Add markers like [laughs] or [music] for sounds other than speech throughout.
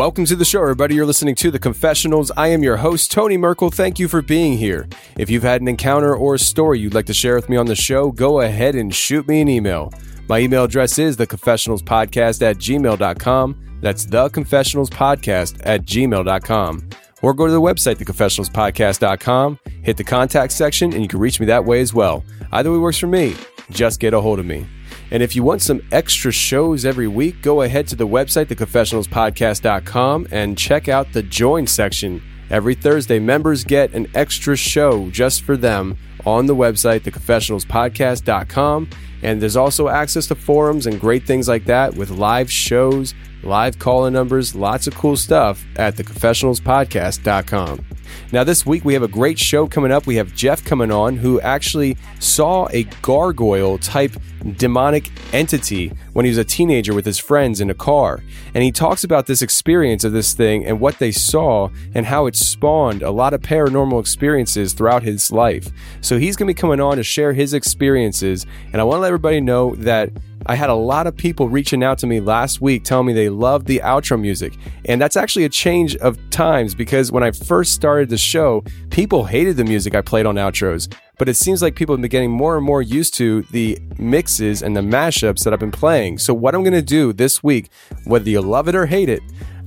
Welcome to the show, everybody. You're listening to The Confessionals. I am your host, Tony Merkel. Thank you for being here. If you've had an encounter or a story you'd like to share with me on the show, go ahead and shoot me an email. My email address is theconfessionalspodcast at gmail.com. That's theconfessionalspodcast at gmail.com. Or go to the website, theconfessionalspodcast.com, hit the contact section, and you can reach me that way as well. Either way works for me. Just get a hold of me. And if you want some extra shows every week, go ahead to the website, theconfessionalspodcast.com, and check out the join section. Every Thursday, members get an extra show just for them on the website, theconfessionalspodcast.com. And there's also access to forums and great things like that with live shows, live call numbers, lots of cool stuff at theconfessionalspodcast.com. Now, this week we have a great show coming up. We have Jeff coming on who actually saw a gargoyle type demonic entity when he was a teenager with his friends in a car. And he talks about this experience of this thing and what they saw and how it spawned a lot of paranormal experiences throughout his life. So he's going to be coming on to share his experiences. And I want to let everybody know that I had a lot of people reaching out to me last week telling me they loved the outro music. And that's actually a change of times because when I first started the show, people hated the music I played on outros. But it seems like people have been getting more and more used to the mixes and the mashups that I've been playing. So, what I'm going to do this week, whether you love it or hate it,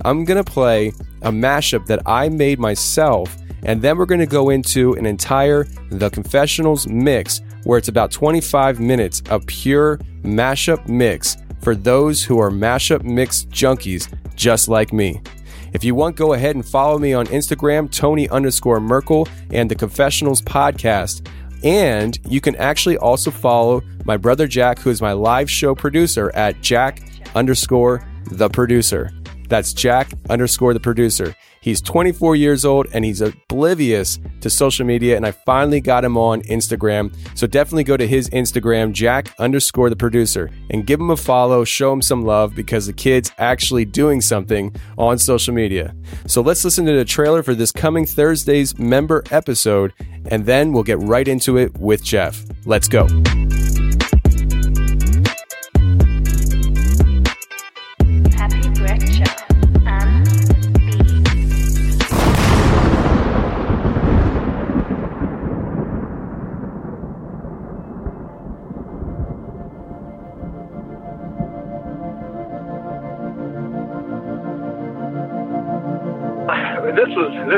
I'm going to play a mashup that I made myself. And then we're going to go into an entire The Confessionals mix where it's about 25 minutes of pure mashup mix for those who are mashup mix junkies just like me. If you want, go ahead and follow me on Instagram, Tony underscore Merkel, and the Confessionals podcast. And you can actually also follow my brother Jack, who is my live show producer, at Jack underscore the producer. That's Jack underscore the producer. He's 24 years old and he's oblivious to social media. And I finally got him on Instagram. So definitely go to his Instagram, Jack underscore the producer, and give him a follow, show him some love because the kid's actually doing something on social media. So let's listen to the trailer for this coming Thursday's member episode, and then we'll get right into it with Jeff. Let's go.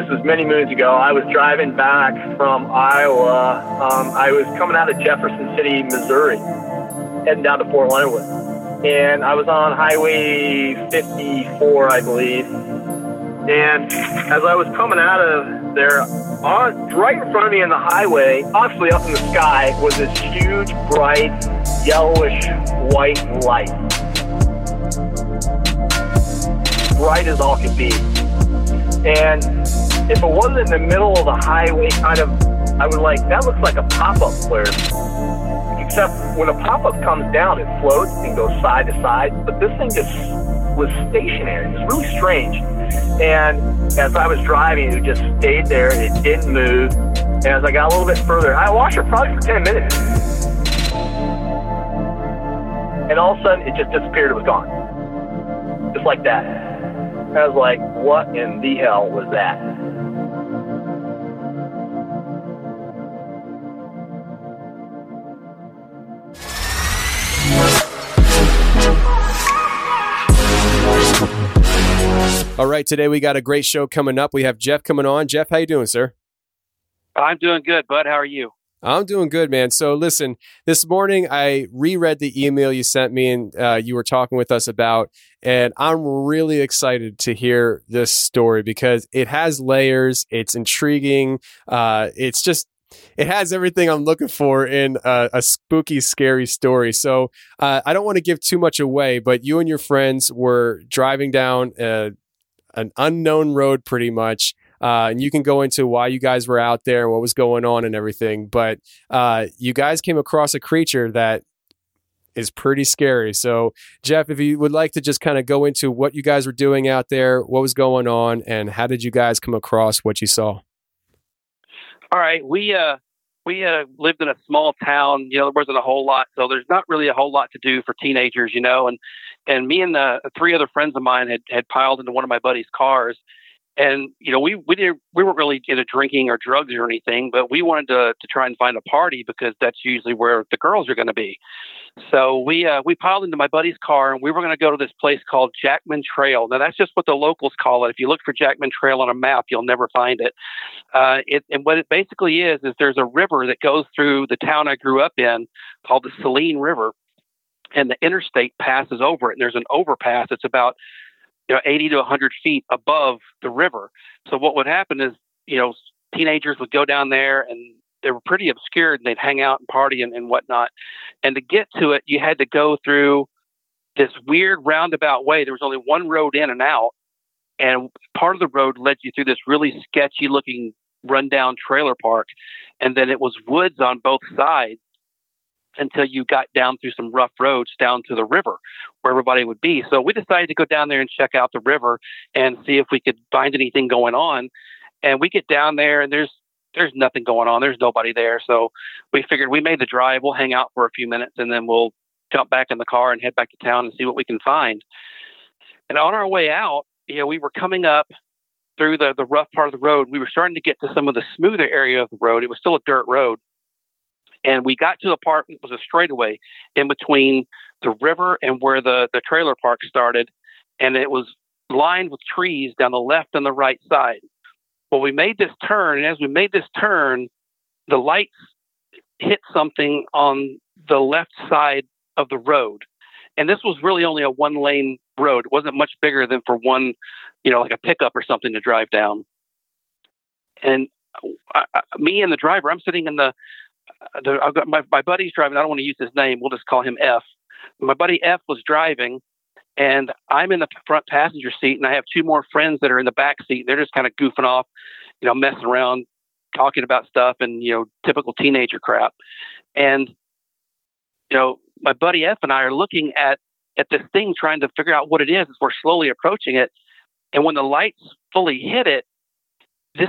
This was many moons ago. I was driving back from Iowa. Um, I was coming out of Jefferson City, Missouri, heading down to Fort Leonard, and I was on Highway 54, I believe. And as I was coming out of there, on right in front of me in the highway, obviously up in the sky, was this huge, bright, yellowish white light. bright as all could be. And if it wasn't in the middle of the highway, kind of, I was like, that looks like a pop-up flare. Except when a pop-up comes down, it floats and goes side to side. But this thing just was stationary. It was really strange. And as I was driving, it just stayed there. It didn't move. And as I got a little bit further, I watched it probably for 10 minutes. And all of a sudden, it just disappeared. It was gone. Just like that. I was like, what in the hell was that? All right, today we got a great show coming up. We have Jeff coming on. Jeff, how you doing, sir? I'm doing good, bud. How are you? I'm doing good, man. So listen, this morning I reread the email you sent me and uh, you were talking with us about, and I'm really excited to hear this story because it has layers. It's intriguing. Uh, it's just it has everything I'm looking for in a, a spooky, scary story. So uh, I don't want to give too much away, but you and your friends were driving down uh, an unknown road, pretty much. Uh, and you can go into why you guys were out there and what was going on and everything. But uh, you guys came across a creature that is pretty scary. So, Jeff, if you would like to just kind of go into what you guys were doing out there, what was going on, and how did you guys come across what you saw? All right, we uh we uh lived in a small town. You know, there wasn't a whole lot, so there's not really a whole lot to do for teenagers. You know, and and me and uh, three other friends of mine had had piled into one of my buddy's cars, and you know we we didn't we weren't really into drinking or drugs or anything, but we wanted to to try and find a party because that's usually where the girls are going to be. So we uh, we piled into my buddy's car and we were going to go to this place called Jackman Trail. Now that's just what the locals call it. If you look for Jackman Trail on a map, you'll never find it. Uh, it and what it basically is is there's a river that goes through the town I grew up in called the Saline River, and the interstate passes over it. And there's an overpass It's about you know 80 to 100 feet above the river. So what would happen is you know teenagers would go down there and they were pretty obscured and they'd hang out and party and, and whatnot. And to get to it, you had to go through this weird roundabout way. There was only one road in and out, and part of the road led you through this really sketchy looking rundown trailer park, and then it was woods on both sides until you got down through some rough roads down to the river where everybody would be. So we decided to go down there and check out the river and see if we could find anything going on. And we get down there and there's there's nothing going on. There's nobody there. So we figured we made the drive. We'll hang out for a few minutes and then we'll jump back in the car and head back to town and see what we can find. And on our way out, you know, we were coming up through the, the rough part of the road. We were starting to get to some of the smoother area of the road. It was still a dirt road. And we got to the part it was a straightaway in between the river and where the, the trailer park started. And it was lined with trees down the left and the right side. Well, we made this turn, and as we made this turn, the lights hit something on the left side of the road. And this was really only a one lane road. It wasn't much bigger than for one, you know, like a pickup or something to drive down. And I, I, me and the driver, I'm sitting in the Uh, I've got my, my buddy's driving. I don't want to use his name. We'll just call him F. My buddy F was driving, and I'm in the front passenger seat, and I have two more friends that are in the back seat. They're just kind of goofing off, you know, messing around, talking about stuff, and you know, typical teenager crap. And you know, my buddy F and I are looking at at this thing, trying to figure out what it is as we're slowly approaching it. And when the lights fully hit it, this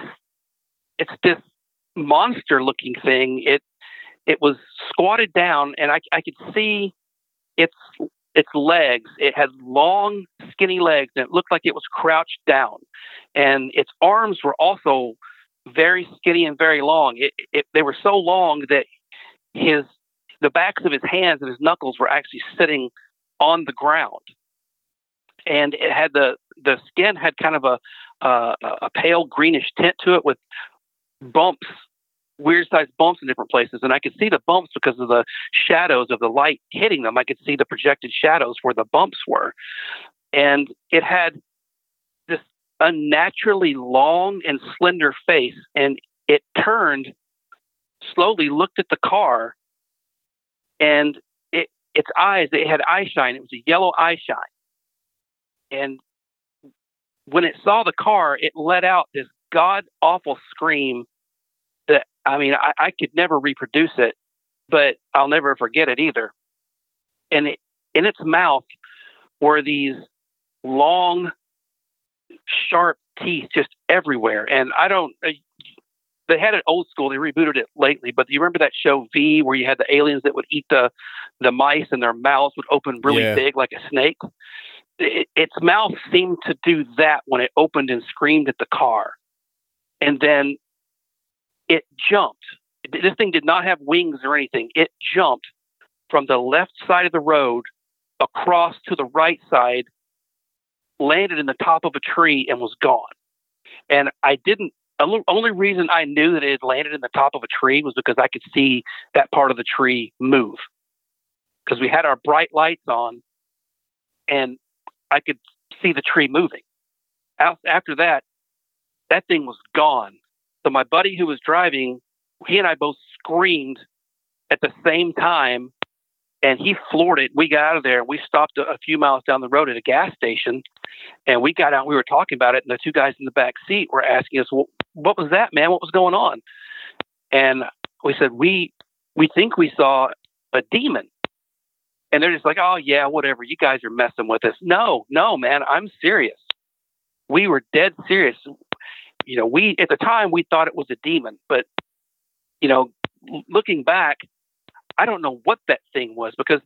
it's this monster-looking thing. It it was squatted down, and I, I could see its its legs. It had long, skinny legs, and it looked like it was crouched down. And its arms were also very skinny and very long. It, it, they were so long that his the backs of his hands and his knuckles were actually sitting on the ground. And it had the the skin had kind of a uh, a pale greenish tint to it with bumps weird sized bumps in different places. And I could see the bumps because of the shadows of the light hitting them. I could see the projected shadows where the bumps were. And it had this unnaturally long and slender face. And it turned slowly, looked at the car, and it, its eyes, it had eye shine. It was a yellow eye shine. And when it saw the car, it let out this god awful scream I mean I, I could never reproduce it, but I'll never forget it either. And it, in its mouth were these long, sharp teeth just everywhere. And I don't. Uh, they had it old school. They rebooted it lately, but you remember that show V, where you had the aliens that would eat the the mice, and their mouths would open really Yeah. big like a snake. It, its mouth seemed to do that when it opened and screamed at the car, and then it jumped. This thing did not have wings or anything. It jumped from the left side of the road across to the right side, landed in the top of a tree, and was gone. And I didn't. The only reason I knew that it had landed in the top of a tree was because I could see that part of the tree move. Because we had our bright lights on, and I could see the tree moving. After that, that thing was gone. So my buddy who was driving, he and I both screamed at the same time, and he floored it. We got out of there we stopped a, a few miles down the road at a gas station, and we got out. We were talking about it, and the two guys in the back seat were asking us, well, "What was that, man? What was going on?" And we said, "We we think we saw a demon." And they're just like, "Oh yeah, whatever. You guys are messing with us." No, no, man, I'm serious. We were dead serious. You know, we at the time we thought it was a demon, but you know, looking back, I don't know what that thing was because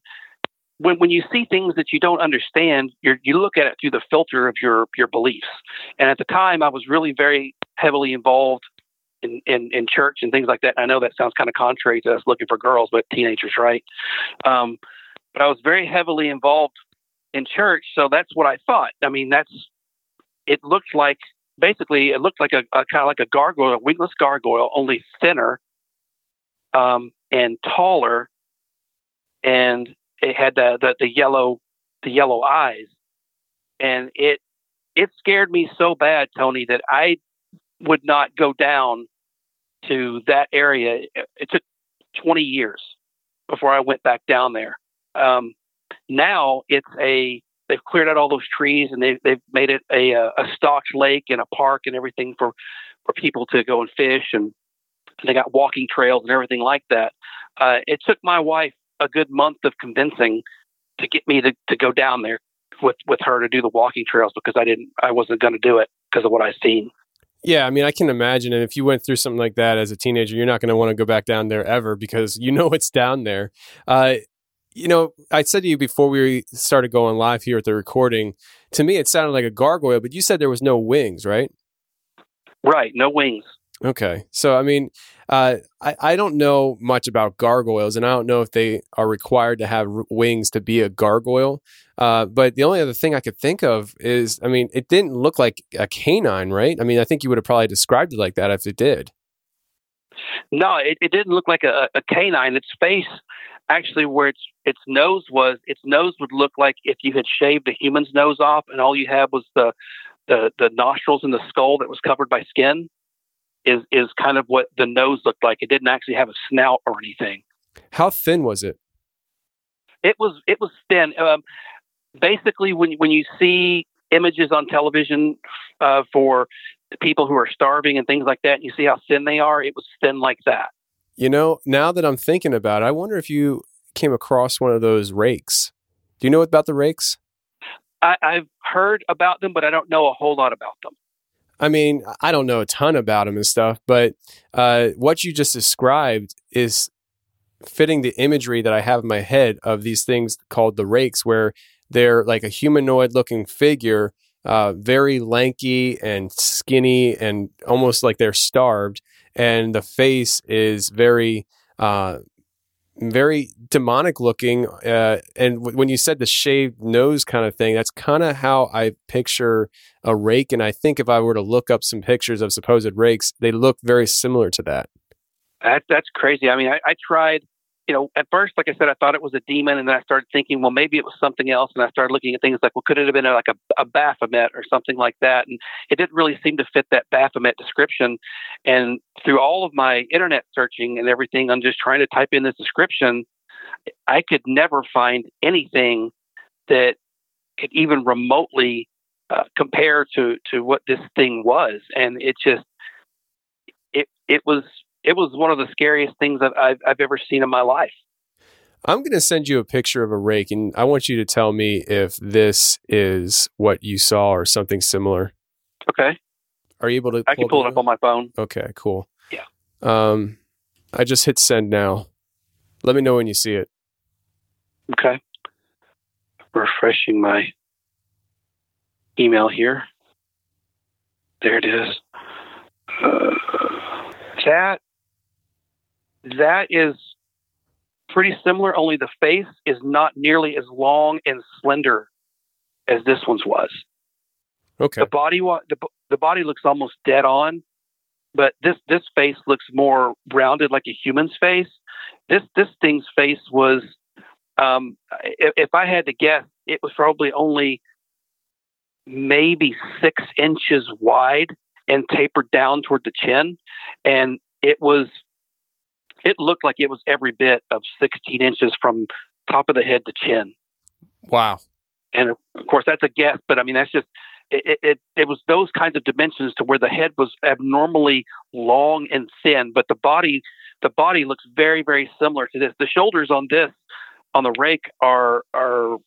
when when you see things that you don't understand, you you look at it through the filter of your your beliefs. And at the time, I was really very heavily involved in in, in church and things like that. I know that sounds kind of contrary to us looking for girls, but teenagers, right? Um, but I was very heavily involved in church, so that's what I thought. I mean, that's it looked like basically it looked like a, a kind of like a gargoyle, a wingless gargoyle, only thinner um, and taller, and it had the, the the yellow the yellow eyes, and it it scared me so bad, Tony, that I would not go down to that area. It, took 20 years before I went back down there. Um, now it's a they've cleared out all those trees and they've they've made it a a, a stocked lake and a park and everything for for people to go and fish and they got walking trails and everything like that. Uh, it took my wife a good month of convincing to get me to, to go down there with, with her to do the walking trails because I didn't, I wasn't going to do it because of what I seen. Yeah, I mean, I can imagine. And if you went through something like that as a teenager, you're not going to want to go back down there ever because you know [laughs] it's down there. Uh, you know, I said to you before we started going live here at the recording, to me, it sounded like a gargoyle, but you said there was no wings, right? Right. No wings. Okay. So, I mean, uh, I, I don't know much about gargoyles, and I don't know if they are required to have r- wings to be a gargoyle. Uh, but the only other thing I could think of is, I mean, it didn't look like a canine, right? I mean, I think you would have probably described it like that if it did. No, it, it didn't look like a, a canine. Its face, actually, where its its nose was, its nose would look like if you had shaved a human's nose off, and all you had was the the, the nostrils and the skull that was covered by skin. Is is kind of what the nose looked like. It didn't actually have a snout or anything. How thin was it? It was it was thin. Um, basically, when when you see images on television uh, for people who are starving and things like that, and you see how thin they are, it was thin like that. You know, now that I'm thinking about it, I wonder if you came across one of those rakes. Do you know about the rakes? I, I've heard about them, but I don't know a whole lot about them. I mean, I don't know a ton about them and stuff, but uh, what you just described is fitting the imagery that I have in my head of these things called the rakes, where they're like a humanoid looking figure, uh, very lanky and skinny and almost like they're starved. And the face is very, uh, very demonic looking. Uh, and w- when you said the shaved nose kind of thing, that's kind of how I picture a rake. And I think if I were to look up some pictures of supposed rakes, they look very similar to that. That that's crazy. I mean, I, I tried. You know, at first, like I said, I thought it was a demon, and then I started thinking, well, maybe it was something else, and I started looking at things like, well, could it have been like a, a Baphomet or something like that? And it didn't really seem to fit that Baphomet description. And through all of my internet searching and everything, I'm just trying to type in this description. I could never find anything that could even remotely uh, compare to to what this thing was, and it just it it was it was one of the scariest things that I've I've ever seen in my life. I'm going to send you a picture of a rake, and I want you to tell me if this is what you saw or something similar. Okay. Are you able to? I can pull it up on my phone. Okay, cool. Yeah. Um, I just hit send now. Let me know when you see it. Okay. Refreshing my email here. There it is. Uh, that that is pretty similar. Only the face is not nearly as long and slender as this one's was. Okay. The body wa- the, the body looks almost dead on, but this this face looks more rounded like a human's face. This this thing's face was um, if, if I had to guess, it was probably only maybe six inches wide and tapered down toward the chin, and it was it looked like it was every bit of 16 inches from top of the head to chin. Wow. And of course, that's a guess, but I mean, that's just it, it, it was those kinds of dimensions to where the head was abnormally long and thin, but the body, the body looks very, very similar to this. The shoulders on this, on the rake are, are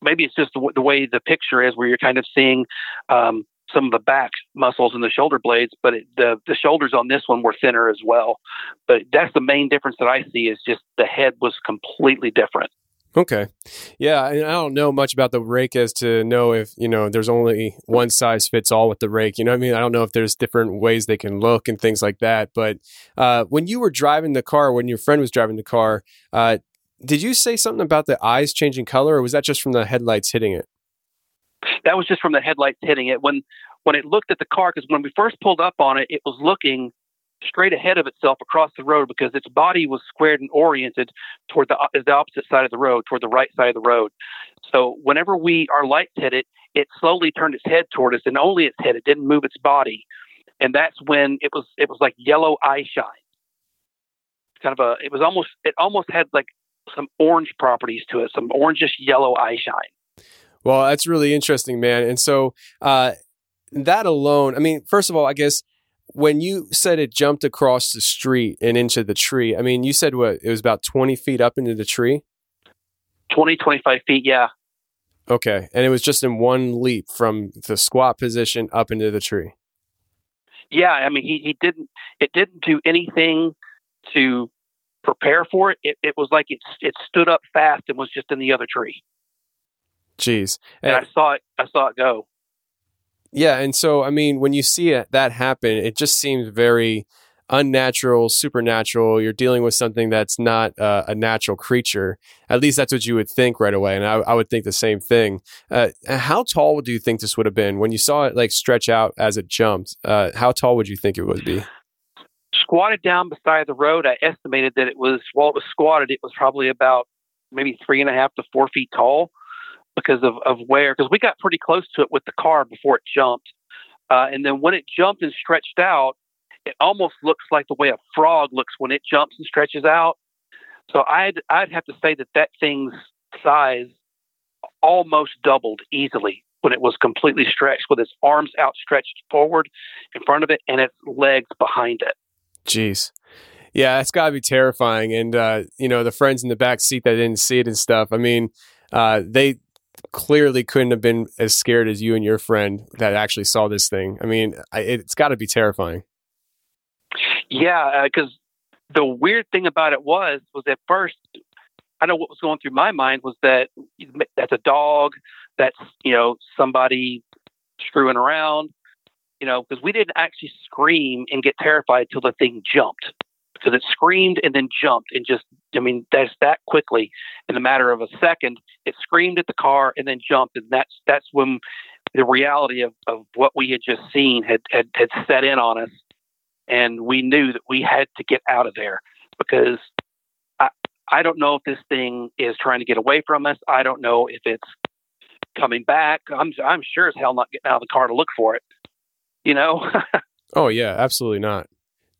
maybe it's just the, the way the picture is where you're kind of seeing, um, some of the back muscles and the shoulder blades, but it, the the shoulders on this one were thinner as well. But that's the main difference that I see is just the head was completely different. Okay. Yeah, and I don't know much about the rake as to know if, you know, there's only one size fits all with the rake. You know I mean? I don't know if there's different ways they can look and things like that. But uh, when you were driving the car, when your friend was driving the car, uh, did you say something about the eyes changing color or was that just from the headlights hitting it? That was just from the headlights hitting it. When when it looked at the car, because when we first pulled up on it, it was looking straight ahead of itself across the road because its body was squared and oriented toward the, the opposite side of the road, toward the right side of the road. So whenever we our lights hit it, it slowly turned its head toward us, and only its head. It didn't move its body, and that's when it was it was like yellow eye shine. Kind of a it was almost it almost had like some orange properties to it, some orangish yellow eye shine. Well, that's really interesting, man. And so uh, that alone, I mean, first of all, I guess when you said it jumped across the street and into the tree, I mean, you said what? It was about 20 feet up into the tree? 20, 25 feet, yeah. Okay. And it was just in one leap from the squat position up into the tree. Yeah, I mean, he, he didn't, it didn't do anything to prepare for it. It, it was like it, it stood up fast and was just in the other tree. Jeez. And I saw it, I saw it go. Yeah, and so I mean, when you see it, that happen, it just seems very unnatural, supernatural. You're dealing with something that's not uh, a natural creature. At least that's what you would think right away, and I, I would think the same thing. Uh, how tall do you think this would have been when you saw it like stretch out as it jumped? Uh, how tall would you think it would be? Squatted down beside the road, I estimated that it was while it was squatted, it was probably about maybe three and a half to four feet tall because of, of where, because we got pretty close to it with the car before it jumped. Uh, and then when it jumped and stretched out, it almost looks like the way a frog looks when it jumps and stretches out. So I'd, I'd have to say that that thing's size almost doubled easily when it was completely stretched with its arms outstretched forward in front of it and its legs behind it. Jeez. Yeah, it's got to be terrifying. And, uh, you know, the friends in the back seat that didn't see it and stuff, I mean, uh, they clearly couldn't have been as scared as you and your friend that actually saw this thing. I mean, I, it's got to be terrifying. Yeah, because uh, the weird thing about it was was at first, I know what was going through my mind was that that's a dog, that's you know somebody screwing around, you know, because we didn't actually scream and get terrified till the thing jumped because it screamed and then jumped and just I mean that's that quickly. In a matter of a second it screamed at the car and then jumped and that's that's when the reality of, of what we had just seen had, had had set in on us and we knew that we had to get out of there because I I don't know if this thing is trying to get away from us. I don't know if it's coming back. I'm I'm sure as hell not getting out of the car to look for it you know? [laughs] Oh yeah absolutely not.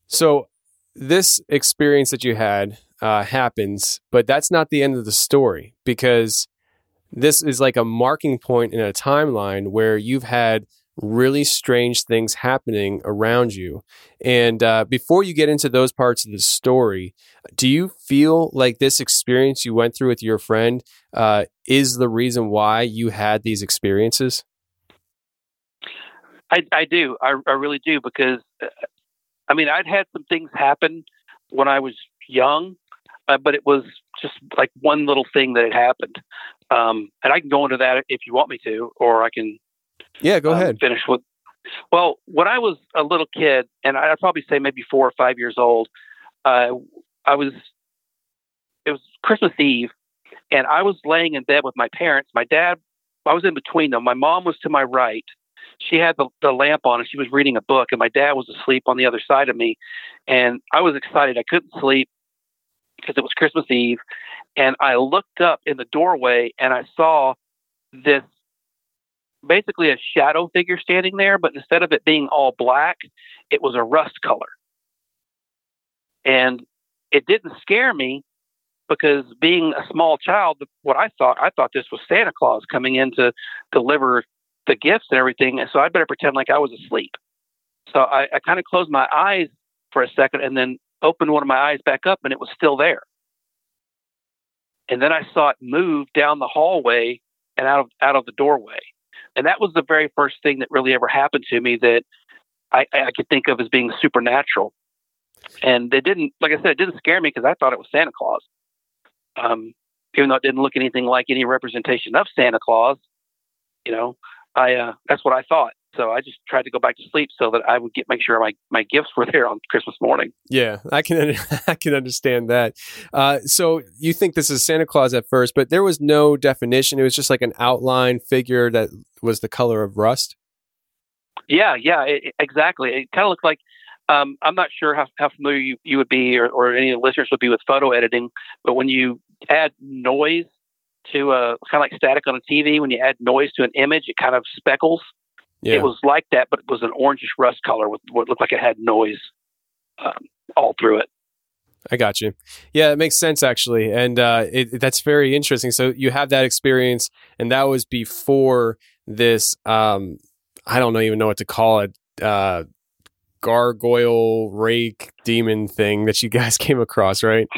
So this experience that you had uh, happens, but that's not the end of the story because this is like a marking point in a timeline where you've had really strange things happening around you. And uh, before you get into those parts of the story, do you feel like this experience you went through with your friend uh, is the reason why you had these experiences? I, I do. I, I really do because, uh, I mean, I'd had some things happen when I was young, uh, but it was just like one little thing that had happened. Um, and I can go into that if you want me to, or I can yeah, go um, ahead. Finish with. Well, when I was a little kid, and I'd probably say maybe four or five years old, uh, I was. It was Christmas Eve, and I was laying in bed with my parents. My dad, I was in between them. My mom was to my right. She had the, the lamp on, and she was reading a book, and my dad was asleep on the other side of me. And I was excited. I couldn't sleep because it was Christmas Eve, and I looked up in the doorway, and I saw this basically a shadow figure standing there, but instead of it being all black, it was a rust color. And it didn't scare me because being a small child, what I thought, I thought this was Santa Claus coming in to deliver the gifts and everything. And so I better pretend like I was asleep. So I, I kind of closed my eyes for a second and then opened one of my eyes back up and it was still there. And then I saw it move down the hallway and out of out of the doorway. And that was the very first thing that really ever happened to me that I, I could think of as being supernatural. And it didn't, like I said, it didn't scare me because I thought it was Santa Claus. Um, even though it didn't look anything like any representation of Santa Claus, you know, I uh, that's what I thought. So I just tried to go back to sleep so that I would get make sure my, my gifts were there on Christmas morning. Yeah, I can [laughs] I can understand that. Uh, so you think this is Santa Claus at first, but there was no definition. It was just like an outline figure that was the color of rust. Yeah, yeah, it, exactly. It kind of looked like. Um, I'm not sure how, how familiar you, you would be, or, or any of the listeners would be with photo editing, but when you add noise to a kind of like static on a TV, when you add noise to an image, it kind of speckles. Yeah. It was like that, but it was an orangish rust color with what looked like it had noise um, all through it. I got you. Yeah, it makes sense actually, and uh, it, that's very interesting. So you have that experience, and that was before this. Um, I don't know even know what to call it. Uh, gargoyle rake demon thing that you [laughs] guys came across, right?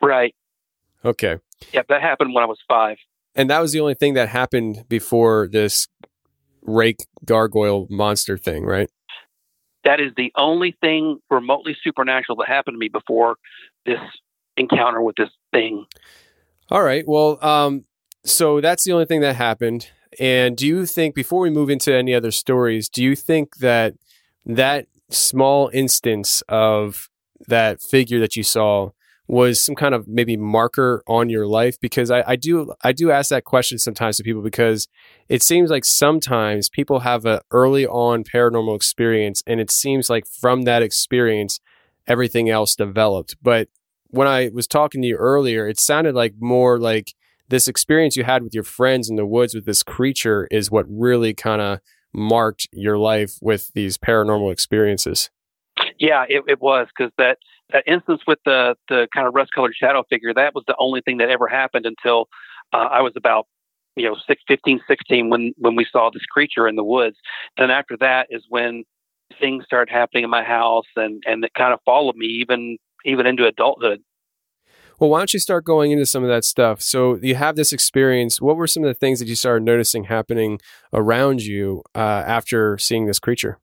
Right. Okay. Yep, that happened when I was five. And that was the only thing that happened before this rake gargoyle monster thing, right? That is the only thing remotely supernatural that happened to me before this encounter with this thing. All right. Well, um, so that's the only thing that happened. And do you think, before we move into any other stories, do you think that that small instance of that figure that you saw was some kind of maybe marker on your life? Because I, I, do I do ask that question sometimes to people because it seems like sometimes people have an early on paranormal experience and it seems like from that experience everything else developed. But when I was talking to you earlier it sounded like more like this experience you had with your friends in the woods with this creature is what really kind of marked your life with these paranormal experiences. Yeah it, it was because that that instance with the the kind of rust colored shadow figure that was the only thing that ever happened until uh, I was about you know six, 15, 16 when when we saw this creature in the woods. And after that is when things started happening in my house and and it kind of followed me even even into adulthood. Well, why don't you start going into some of that stuff? So you have this experience. What were some of the things that you started noticing happening around you uh, after seeing this creature?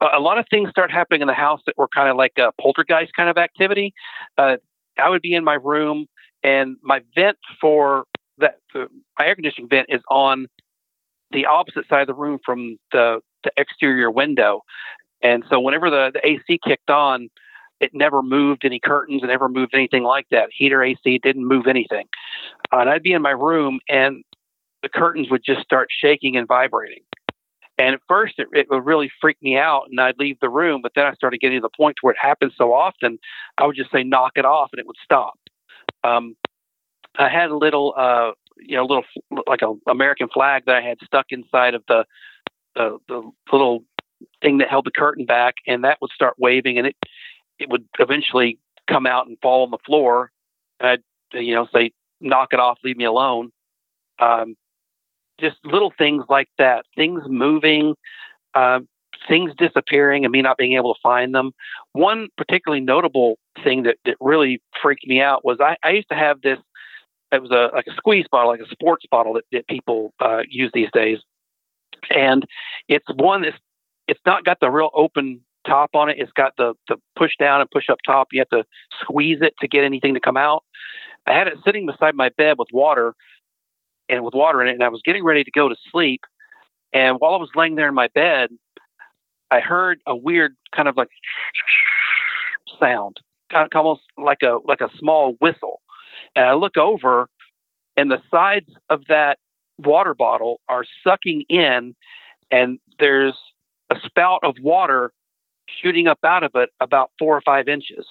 A lot of things start happening in the house that were kind of like a poltergeist kind of activity. Uh, I would be in my room, and my vent for that my air conditioning vent is on the opposite side of the room from the, the exterior window. And so whenever the, the AC kicked on, it never moved any curtains, it never moved anything like that. Heater AC didn't move anything. Uh, and I'd be in my room, and the curtains would just start shaking and vibrating. And at first, it, it would really freak me out, and I'd leave the room. But then I started getting to the point where it happened so often, I would just say, "Knock it off," and it would stop. Um, I had a little, uh, you know, little like a American flag that I had stuck inside of the the, the little thing that held the curtain back, and that would start waving, and it it would eventually come out and fall on the floor. And I'd you know say, "Knock it off, leave me alone." Um, just little things like that, things moving, uh, things disappearing, and me not being able to find them. One particularly notable thing that, that really freaked me out was I, I used to have this. It was a like a squeeze bottle, like a sports bottle that, that people uh, use these days, and it's one that's it's not got the real open top on it. It's got the the push down and push up top. You have to squeeze it to get anything to come out. I had it sitting beside my bed with water and with water in it, and I was getting ready to go to sleep. And while I was laying there in my bed, I heard a weird kind of like [sniffs] sound, kind of almost like a like a small whistle. And I look over, and the sides of that water bottle are sucking in, and there's a spout of water shooting up out of it about four or five inches.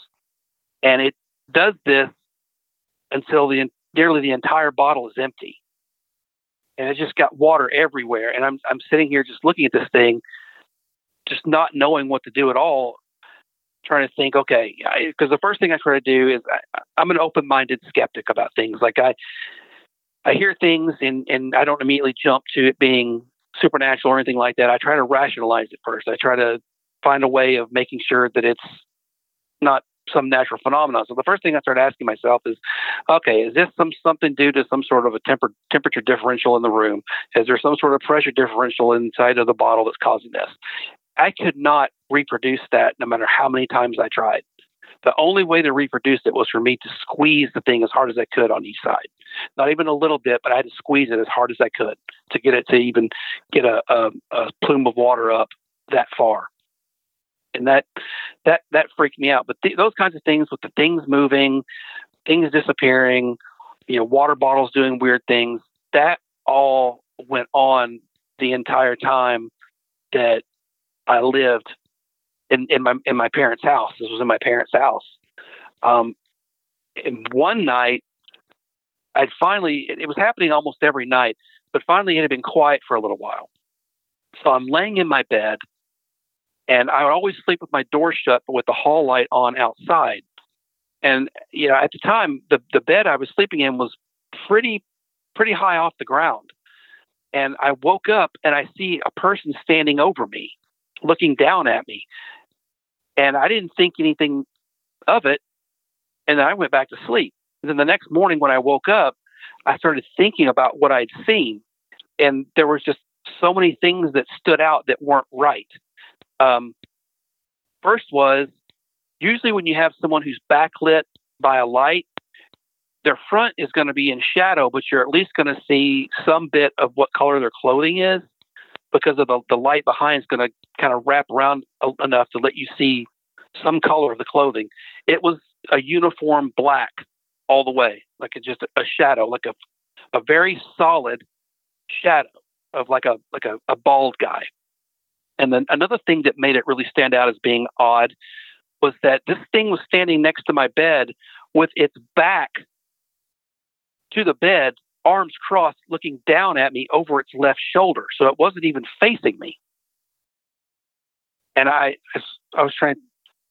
And it does this until the nearly the entire bottle is empty. And it just got water everywhere. And I'm I'm sitting here just looking at this thing, just not knowing what to do at all, trying to think, okay, because the first thing I try to do is I, I'm an open-minded skeptic about things. Like I I hear things and and I don't immediately jump to it being supernatural or anything like that. I try to rationalize it first. I try to find a way of making sure that it's not some natural phenomenon. So the first thing I started asking myself is, okay, is this some something due to some sort of a temper, temperature differential in the room? Is there some sort of pressure differential inside of the bottle that's causing this? I could not reproduce that no matter how many times I tried. The only way to reproduce it was for me to squeeze the thing as hard as I could on each side. Not even a little bit, but I had to squeeze it as hard as I could to get it to even get a, a, a plume of water up that far and that that that freaked me out. But th- those kinds of things with the things moving, things disappearing, you know, water bottles doing weird things, that all went on the entire time that I lived in, in my in my parents' house. This was in my parents' house. Um, and one night, I'd finally it, it was happening almost every night, but finally it had been quiet for a little while. So I'm laying in my bed and I would always sleep with my door shut, but with the hall light on outside. And you know, at the time, the the bed I was sleeping in was pretty pretty high off the ground. And I woke up and I see a person standing over me, looking down at me. And I didn't think anything of it. And then I went back to sleep. And then the next morning when I woke up, I started thinking about what I'd seen. And there was just so many things that stood out that weren't right. Um, first was usually when you have someone who's backlit by a light, their front is going to be in shadow, but you're at least going to see some bit of what color their clothing is because of the, the light behind is going to kind of wrap around enough to let you see some color of the clothing. It was a uniform black all the way, like a, just a shadow, like a a very solid shadow of like a like a, a bald guy. And then another thing that made it really stand out as being odd was that this thing was standing next to my bed with its back to the bed, arms crossed, looking down at me over its left shoulder. So it wasn't even facing me. And I, I was trying to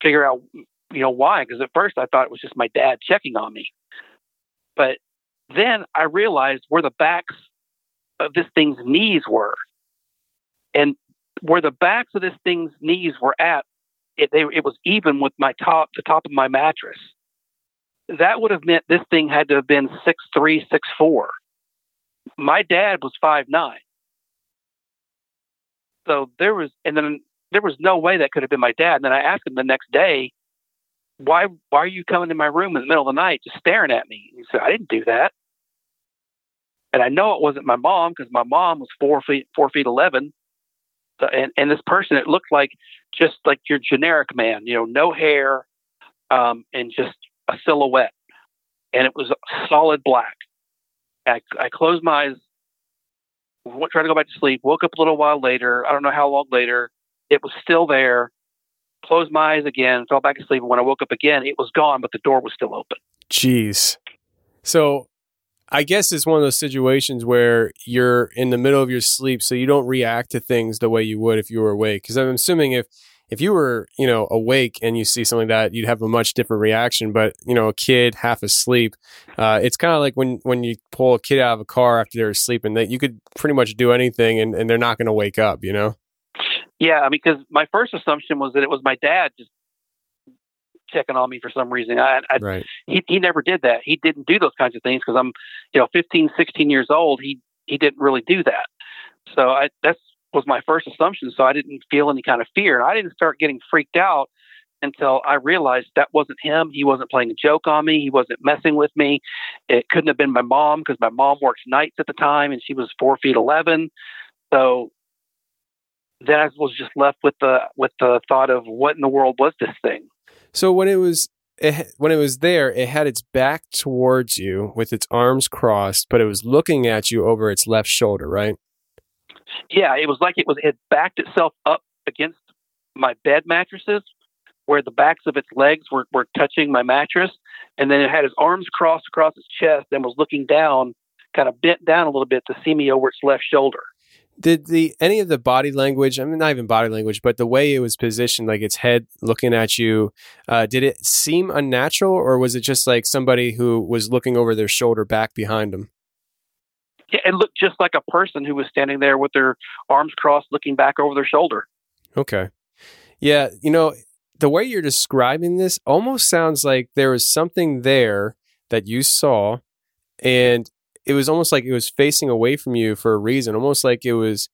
figure out, you know, why? Because at first I thought it was just my dad checking on me. But then I realized where the backs of this thing's knees were. And where the backs of this thing's knees were at, it, they, it was even with my top, the top of my mattress. That would have meant this thing had to have been six three, six four. My dad was five nine. So there was, and then there was no way that could have been my dad. And then I asked him the next day, why, why are you coming in my room in the middle of the night just staring at me? He said, I didn't do that. And I know it wasn't my mom because my mom was four feet, four feet 11 and, and this person, it looked like just like your generic man, you know, no hair, um, and just a silhouette. And it was solid black. I, I closed my eyes, tried to go back to sleep, woke up a little while later. I don't know how long later. It was still there. Closed my eyes again, fell back asleep. And when I woke up again, it was gone, but the door was still open. Jeez. So I guess it's one of those situations where you're in the middle of your sleep, so you don't react to things the way you would if you were awake. Because I'm assuming if if you were, you know, awake and you see something like that, you'd have a much different reaction. But you know, a kid half asleep, uh, it's kind of like when when you pull a kid out of a car after they're asleep, and that you could pretty much do anything, and, and they're not going to wake up. You know? Yeah, I mean, because my first assumption was that it was my dad just checking on me for some reason. I, I Right. he he never did that. He didn't do those kinds of things because I'm, you know, 15, 16 years old. He he didn't really do that. So I that's was my first assumption. So I didn't feel any kind of fear, and I didn't start getting freaked out until I realized that wasn't him. He wasn't playing a joke on me. He wasn't messing with me. It couldn't have been my mom because my mom works nights at the time, and she was four feet eleven. So then I was just left with the with the thought of what in the world was this thing? So when it was it, when it was there, it had its back towards you with its arms crossed, but it was looking at you over its left shoulder, right? Yeah, it was like it was it backed itself up against my bed mattresses, where the backs of its legs were, were touching my mattress, and then it had its arms crossed across its chest and was looking down, kind of bent down a little bit to see me over its left shoulder. Did the any of the body language? I mean, not even body language, but the way it was positioned, like its head looking at you, uh, did it seem unnatural, or was it just like somebody who was looking over their shoulder back behind them? Yeah, it looked just like a person who was standing there with their arms crossed, looking back over their shoulder. Okay. Yeah, you know, the way you're describing this almost sounds like there was something there that you saw and it was almost like it was facing away from you for a reason, almost like it was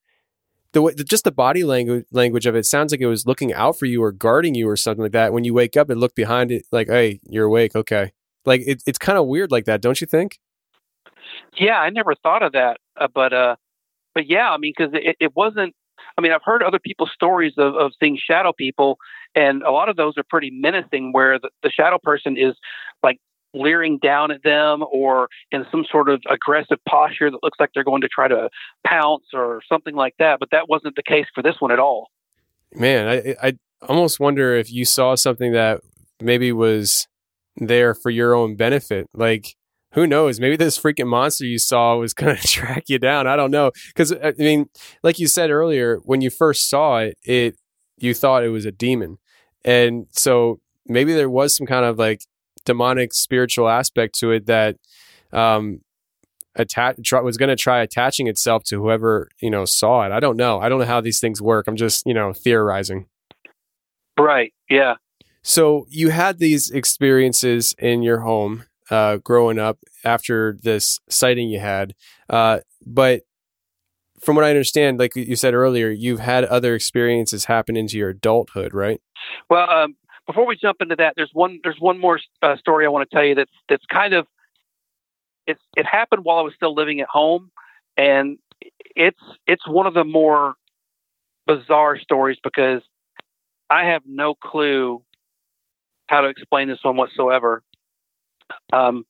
the way, just the body language language of it sounds like it was looking out for you or guarding you or something like that. When you wake up and look behind it like, "Hey, you're awake." Okay. Like it, it's kind of weird like that, don't you think? Yeah, I never thought of that, uh, but uh, but yeah, I mean, because it, it wasn't. I mean, I've heard other people's stories of, of seeing shadow people, and a lot of those are pretty menacing, where the, the shadow person is like leering down at them or in some sort of aggressive posture that looks like they're going to try to pounce or something like that. But that wasn't the case for this one at all. Man, I I almost wonder if you saw something that maybe was there for your own benefit. Like, who knows? Maybe this freaking monster you saw was [laughs] going to track you down. I don't know. Because I mean, like you said earlier, when you first saw it, it you thought it was a demon, and so maybe there was some kind of like demonic spiritual aspect to it that um attach was going to try attaching itself to whoever you know saw it. I don't know. I don't know how these things work. I'm just you know theorizing. Right. Yeah. So you had these experiences in your home uh, growing up after this sighting you had, uh, but from what I understand, like you said earlier, you've had other experiences happen into your adulthood, right? Well, um, before we jump into that, there's one there's one more uh, story I want to tell you that's that's kind of it's it happened while I was still living at home, and it's it's one of the more bizarre stories because I have no clue how to explain this one whatsoever. Um,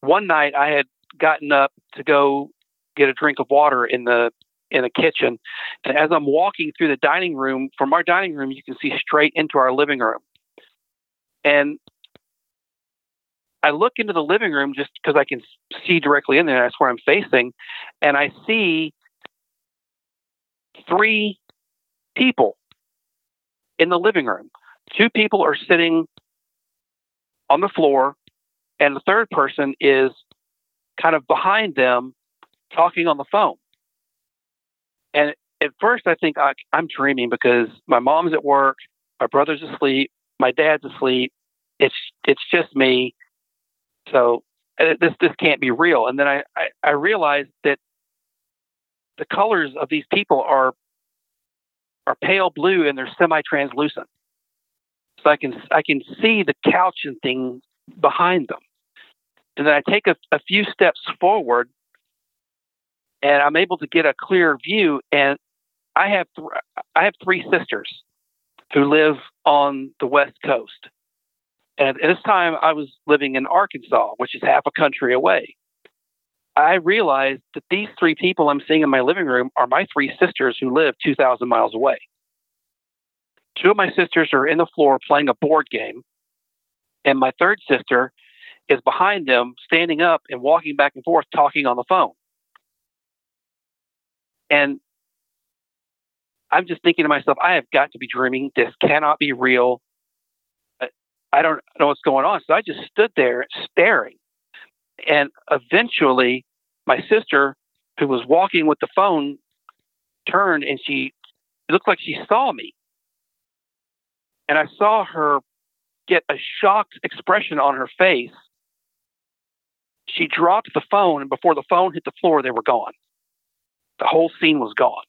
one night I had gotten up to go get a drink of water in the in the kitchen, and as I'm walking through the dining room, from our dining room, you can see straight into our living room. And I look into the living room just because I can see directly in there. That's where I'm facing, and I see three people in the living room. Two people are sitting on the floor, and the third person is kind of behind them talking on the phone. And at first, I think I, I'm dreaming because my mom's at work, my brother's asleep, my dad's asleep. It's it's just me. So this this can't be real. And then I, I, I realized that the colors of these people are are pale blue and they're semi translucent. So I can I can see the couch and things behind them. And then I take a, a few steps forward and I'm able to get a clear view. And I have th- I have three sisters who live on the west coast. And at this time, I was living in Arkansas, which is half a country away. I realized that these three people I'm seeing in my living room are my three sisters who live 2,000 miles away. Two of my sisters are in the floor playing a board game, and my third sister is behind them, standing up and walking back and forth, talking on the phone. And I'm just thinking to myself, I have got to be dreaming. This cannot be real. I, don't know what's going on. So I just stood there staring. And eventually, my sister, who was walking with the phone, turned and she looked like she saw me. And I saw her get a shocked expression on her face. She dropped the phone, and before the phone hit the floor, they were gone. The whole scene was gone.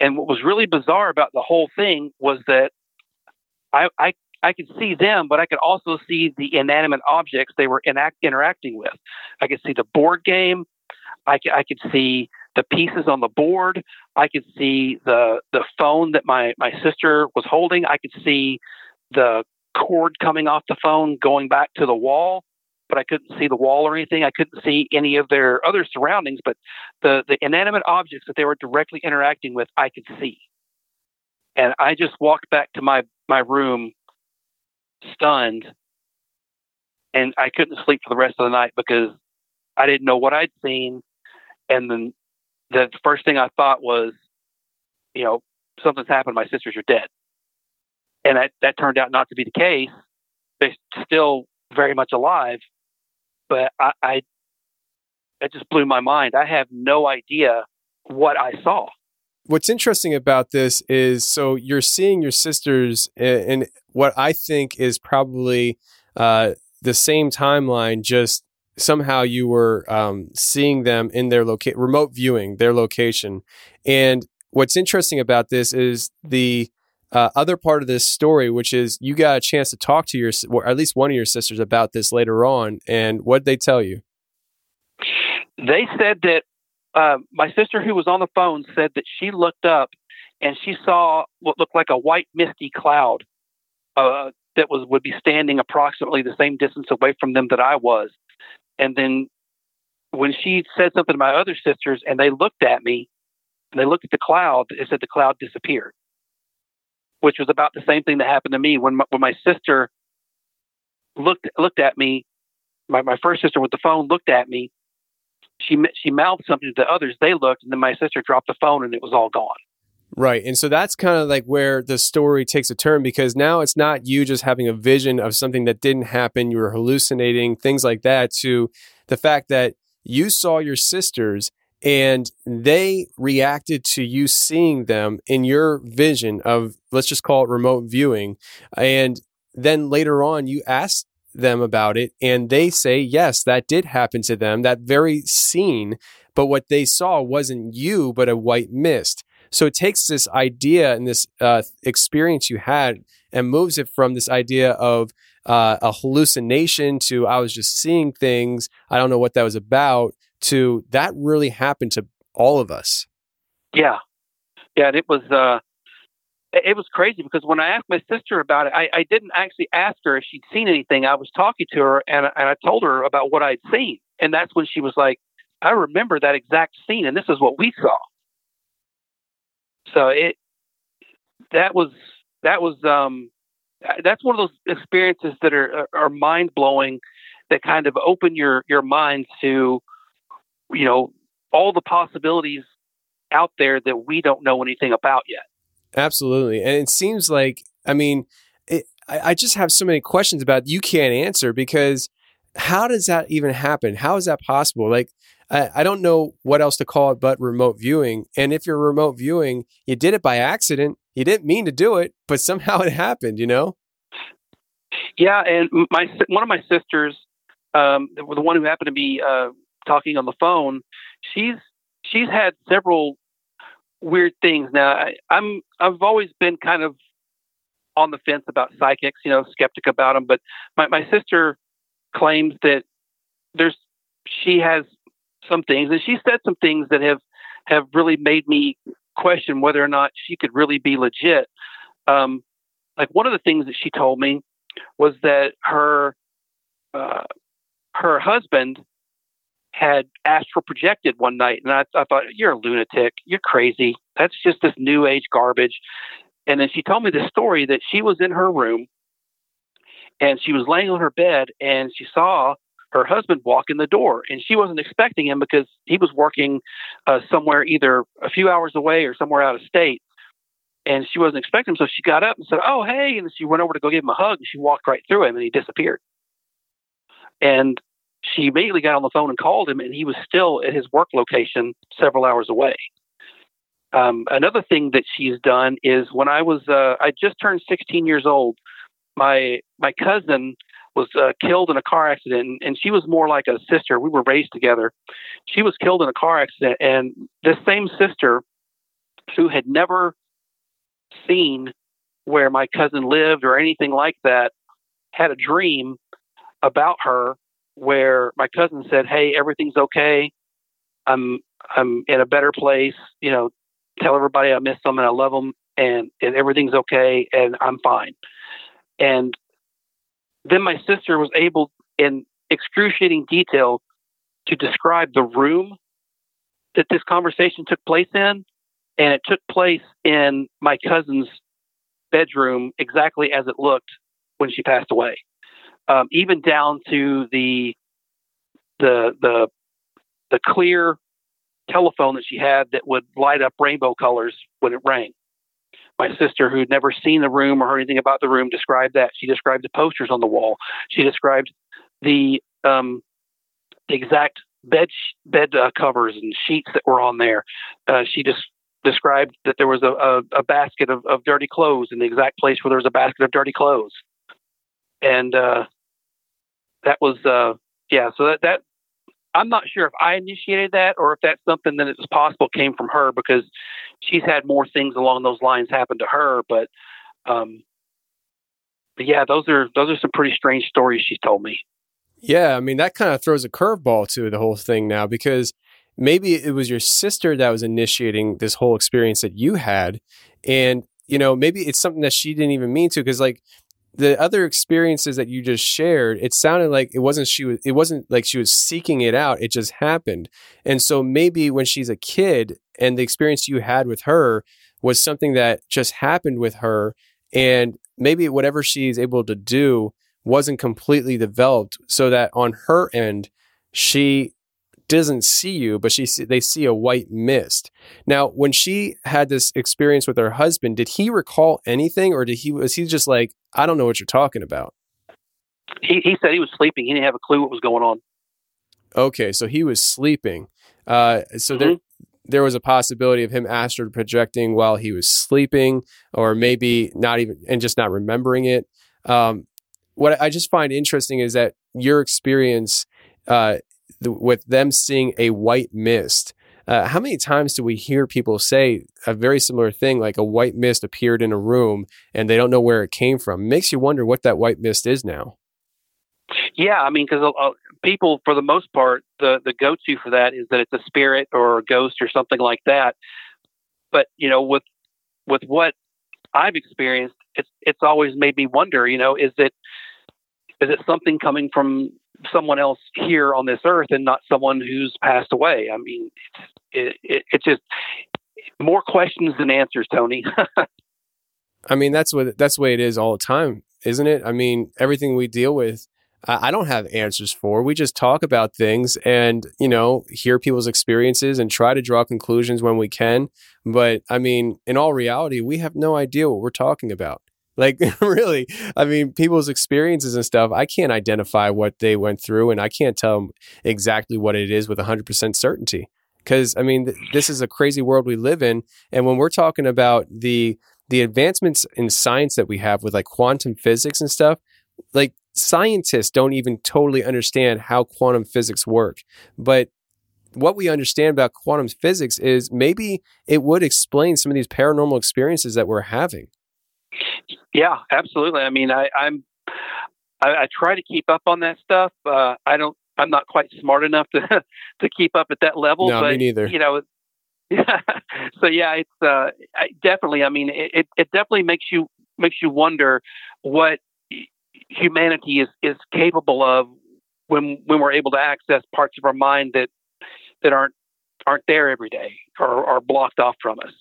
And what was really bizarre about the whole thing was that I, I, I could see them, but I could also see the inanimate objects they were interacting with. I could see the board game. I could, I could see the pieces on the board. I could see the the phone that my my sister was holding. I could see the cord coming off the phone going back to the wall, but I couldn't see the wall or anything. I couldn't see any of their other surroundings, but the the inanimate objects that they were directly interacting with, I could see. And I just walked back to my my room stunned and I couldn't sleep for the rest of the night because I didn't know what I'd seen and then the first thing I thought was, you know, something's happened. My sisters are dead, and that that turned out not to be the case. They're still very much alive, but I, I it just blew my mind. I have no idea what I saw. What's interesting about this is so you're seeing your sisters in what I think is probably uh, the same timeline, just somehow you were um, seeing them in their location, remote viewing their location. And what's interesting about this is the uh, other part of this story, which is you got a chance to talk to your, or at least one of your sisters about this later on. And what they tell you? They said that uh, my sister, who was on the phone, said that she looked up and she saw what looked like a white misty cloud uh, that was would be standing approximately the same distance away from them that I was. And then when she said something to my other sisters and they looked at me and they looked at the cloud, it said the cloud disappeared, which was about the same thing that happened to me when my, when my sister looked looked at me. My, my first sister with the phone looked at me. She she mouthed something to the others. They looked, and then my sister dropped the phone, and it was all gone. Right. And so that's kind of like where the story takes a turn because now it's not you just having a vision of something that didn't happen, you were hallucinating, things like that, to the fact that you saw your sisters and they reacted to you seeing them in your vision of, let's just call it remote viewing. And then later on, you asked them about it and they say, yes, that did happen to them, that very scene. But what they saw wasn't you, but a white mist. So it takes this idea and this uh, experience you had and moves it from this idea of uh, a hallucination to I was just seeing things. I don't know what that was about to that really happened to all of us. Yeah. Yeah. And it was, uh, it was crazy because when I asked my sister about it, I, I didn't actually ask her if she'd seen anything. I was talking to her and, and I told her about what I'd seen. And that's when she was like, I remember that exact scene and this is what we saw so it that was that was um that's one of those experiences that are are mind blowing that kind of open your your mind to you know all the possibilities out there that we don't know anything about yet absolutely and it seems like i mean it, I, I just have so many questions about you can't answer because how does that even happen how is that possible like I, I don't know what else to call it but remote viewing. And if you're remote viewing, you did it by accident. You didn't mean to do it, but somehow [laughs] it happened, you know? Yeah. And my, one of my sisters, um, the one who happened to be uh, talking on the phone, she's, she's had several weird things. Now I, I'm, I've always been kind of on the fence about psychics, you know, skeptic about them, but my, my sister claims that there's, she has some things, and she said some things that have have really made me question whether or not she could really be legit. Um, like one of the things that she told me was that her uh, her husband had astral projected one night, and I, I thought, "You're a lunatic. You're crazy. That's just this new age garbage." And then she told me the story that she was in her room and she was laying on her bed and she saw her husband walk in the door, and she wasn't expecting him because he was working uh, somewhere either a few hours away or somewhere out of state, and she wasn't expecting him. So she got up and said, "Oh, hey!" And she went over to go give him a hug, and she walked right through him, and he disappeared. And she immediately got on the phone and called him, and he was still at his work location several hours away. Um, another thing that she's done is when I was uh, I just turned 16 years old, my my cousin was uh, killed in a car accident, and she was more like a sister. We were raised together. She was killed in a car accident, and this same sister, who had never seen where my cousin lived or anything like that, had a dream about her where my cousin said, "Hey, everything's okay. I'm I'm in a better place. You know, tell everybody I miss them and I love them, and, and everything's okay, and I'm fine." And then my sister was able, in excruciating detail, to describe the room that this conversation took place in, and it took place in my cousin's bedroom exactly as it looked when she passed away um, even down to the the the the clear telephone that she had that would light up rainbow colors when it rang. My sister, who had never seen the room or heard anything about the room, described that. She described the posters on the wall. She described the um, exact bed bed uh, covers and sheets that were on there. Uh, she just described that there was a, a, a basket of, of, dirty clothes in the exact place where there was a basket of dirty clothes. And uh, that was uh, yeah. So that that I'm not sure if I initiated that or if that's something that it's possible came from her because she's had more things along those lines happen to her. But um, but yeah, those are those are some pretty strange stories she's told me. Yeah, I mean that kind of throws a curveball to the whole thing now because maybe it was your sister that was initiating this whole experience that you had, and you know maybe it's something that she didn't even mean to because like the other experiences that you just shared, it sounded like it wasn't she was it wasn't like she was seeking it out. It just happened. And so maybe when she's a kid and the experience you had with her was something that just happened with her and maybe whatever she's able to do wasn't completely developed so that on her end she doesn't see you, but she they see a white mist. Now, when she had this experience with her husband, did he recall anything, or did he was he just like, I don't know what you're talking about? He he said he was sleeping. He didn't have a clue what was going on. Okay, so he was sleeping. Uh, so mm-hmm. there there was a possibility of him astral projecting while he was sleeping, or maybe not even and just not remembering it. Um, what I just find interesting is that your experience uh, the, with them seeing a white mist. Uh, how many times do we hear people say a very similar thing, like a white mist appeared in a room and they don't know where it came from? Makes you wonder what that white mist is now. Yeah, I mean, because uh, people, for the most part, the the go to for that is that it's a spirit or a ghost or something like that. But you know, with with what I've experienced, it's it's always made me wonder. You know, is it is it something coming from someone else here on this earth and not someone who's passed away. I mean, it's, it, it, just more questions than answers, Tony. [laughs] I mean, that's what that's the way it is all the time, isn't it? I mean, everything we deal with, I, I don't have answers for. We just talk about things and you know hear people's experiences and try to draw conclusions when we can. But I mean, in all reality, we have no idea what we're talking about. Like, [laughs] really, I mean, people's experiences and stuff, I can't identify what they went through and I can't tell them exactly what it is with 100% certainty. Because, I mean, th- this is a crazy world we live in. And when we're talking about the, the advancements in science that we have with like quantum physics and stuff, like scientists don't even totally understand how quantum physics work. But what we understand about quantum physics is maybe it would explain some of these paranormal experiences that we're having. Yeah, absolutely. I mean, I, I'm I, I try to keep up on that stuff. Uh, I don't. I'm not quite smart enough to [laughs] to keep up at that level. No, but, me neither. You know, [laughs] yeah. so yeah, it's uh, I, definitely. I mean, it, it definitely makes you makes you wonder what humanity is is capable of when when we're able to access parts of our mind that that aren't aren't there every day or are blocked off from us.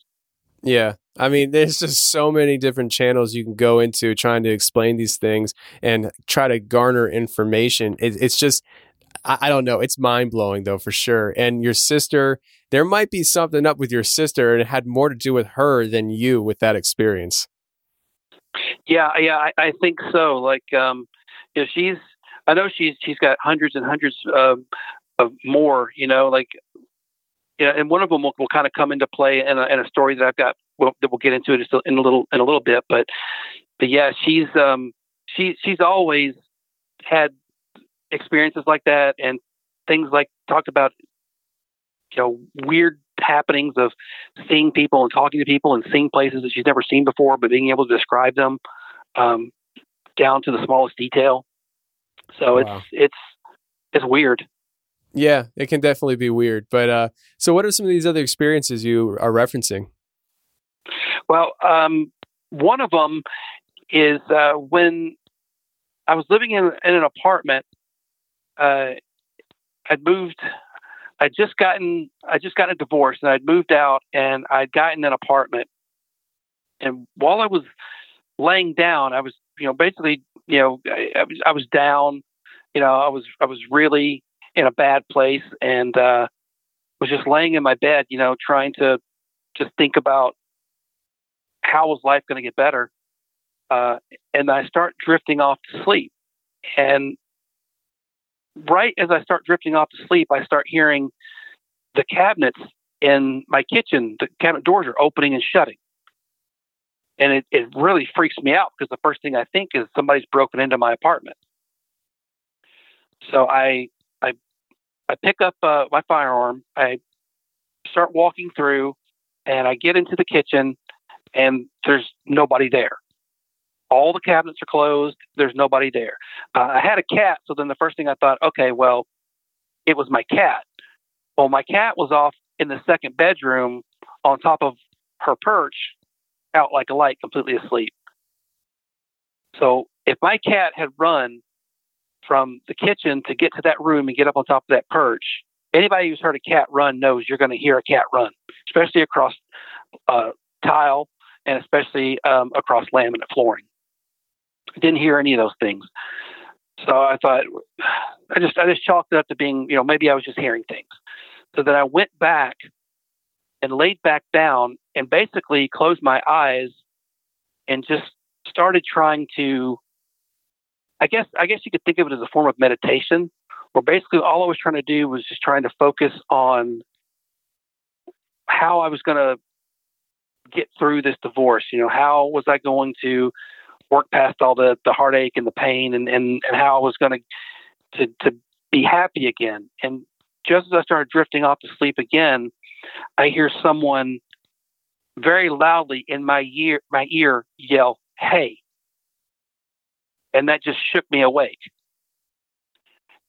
Yeah. I mean, there's just so many different channels you can go into trying to explain these things and try to garner information. It, it's just, I, I don't know. It's mind blowing though, for sure. And your sister, there might be something up with your sister, and it had more to do with her than you with that experience. Yeah, yeah, I, I think so. Like, um, you know, she's, I know she's she's got hundreds and hundreds of, of more. You know, like, yeah, and one of them will, will kind of come into play in a, in a story that I've got well, that we'll get into it in a little in a little bit. But, but yeah, she's um, she she's always had experiences like that and things like talked about you know weird happenings of seeing people and talking to people and seeing places that she's never seen before but being able to describe them um, down to the smallest detail so wow. it's it's it's weird yeah it can definitely be weird but uh so what are some of these other experiences you are referencing well um one of them is uh when I was living in, in an apartment uh, I'd moved. I'd just gotten. I just gotten a divorce, and I'd moved out, and I'd gotten an apartment. And while I was laying down, I was, you know, basically, you know, I, I was, I was down. You know, I was, I was really in a bad place, and uh, was just laying in my bed, you know, trying to just think about how was life going to get better. Uh, and I start drifting off to sleep. And right as I start drifting off to sleep, I start hearing the cabinets in my kitchen, the cabinet doors are opening and shutting. And it, it really freaks me out because the first thing I think is somebody's broken into my apartment. So I I pick up uh, my firearm, I start walking through, and I get into the kitchen, and there's nobody there all the cabinets are closed. There's nobody there. Uh, I had a cat, so then the first thing I thought, okay, well, it was my cat. Well, my cat was off in the second bedroom on top of her perch, out like a light, completely asleep. So if my cat had run from the kitchen to get to that room and get up on top of that perch, anybody who's heard a cat run knows you're going to hear a cat run, especially across uh, tile and especially um, across laminate flooring. I didn't hear any of those things. So I thought, I just I just chalked it up to being, you know, maybe I was just hearing things. So then I went back and laid back down and basically closed my eyes and just started trying to I guess I guess you could think of it as a form of meditation, where basically all I was trying to do was just trying to focus on how I was going to get through this divorce. You know, how was I going to work past all the the heartache and the pain and and, and how I was going to to be happy again. And just as I started drifting off to sleep again, I hear someone very loudly in my ear my ear yell, "Hey!" And that just shook me awake.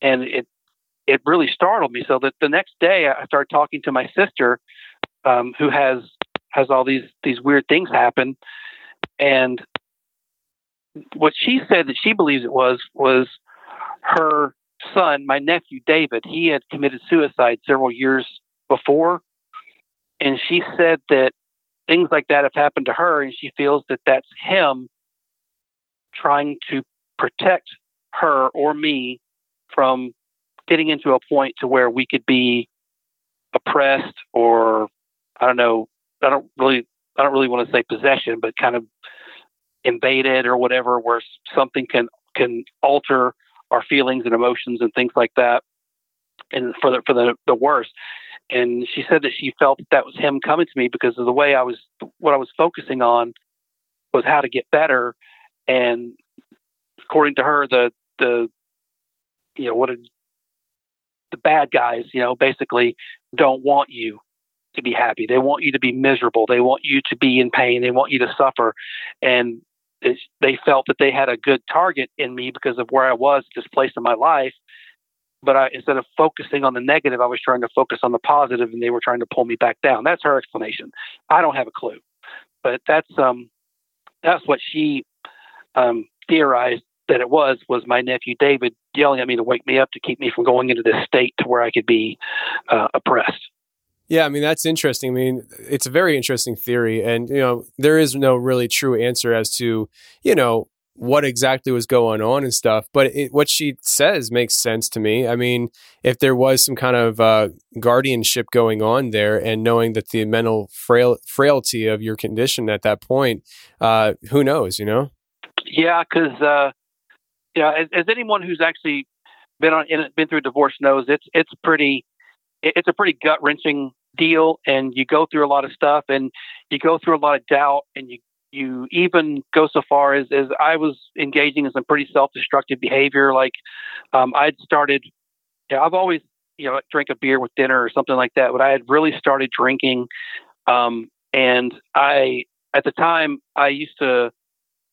And it it really startled me. So that the next day I started talking to my sister, um, who has has all these these weird things happen, and what she said that she believes it was was her son, my nephew David. He had committed suicide several years before, and she said that things like that have happened to her, and she feels that that's him trying to protect her or me from getting into a point to where we could be oppressed or I don't know. I don't really I don't really want to say possession, but kind of invaded or whatever, where something can can alter our feelings and emotions and things like that, and for the for the the worse. And she said that she felt that that was him coming to me because of the way I was what I was focusing on was how to get better, and according to her, the the you know what a, the bad guys, you know, basically don't want you to be happy. They want you to be miserable. They want you to be in pain. They want you to suffer. And they felt that they had a good target in me because of where I was this place in my life. But I, instead of focusing on the negative, I was trying to focus on the positive, and they were trying to pull me back down. That's her explanation. I don't have a clue, but that's um, that's what she um, theorized that it was was my nephew David yelling at me to wake me up to keep me from going into this state to where I could be uh, oppressed. Yeah, I mean that's interesting. I mean, it's a very interesting theory, and you know there is no really true answer as to you know what exactly was going on and stuff. But it, what she says makes sense to me. I mean, if there was some kind of uh, guardianship going on there, and knowing that the mental frail frailty of your condition at that point, uh, who knows? You know? Yeah, because yeah, as, as anyone who's actually been on in, been through a divorce knows, it's it's pretty it's a pretty gut wrenching deal, and you go through a lot of stuff, and you go through a lot of doubt, and you you even go so far as, as I was engaging in some pretty self-destructive behavior. Like um, I'd started, you know, I've always, you know, drink a beer with dinner or something like that, but I had really started drinking. Um, and I, at the time I used to,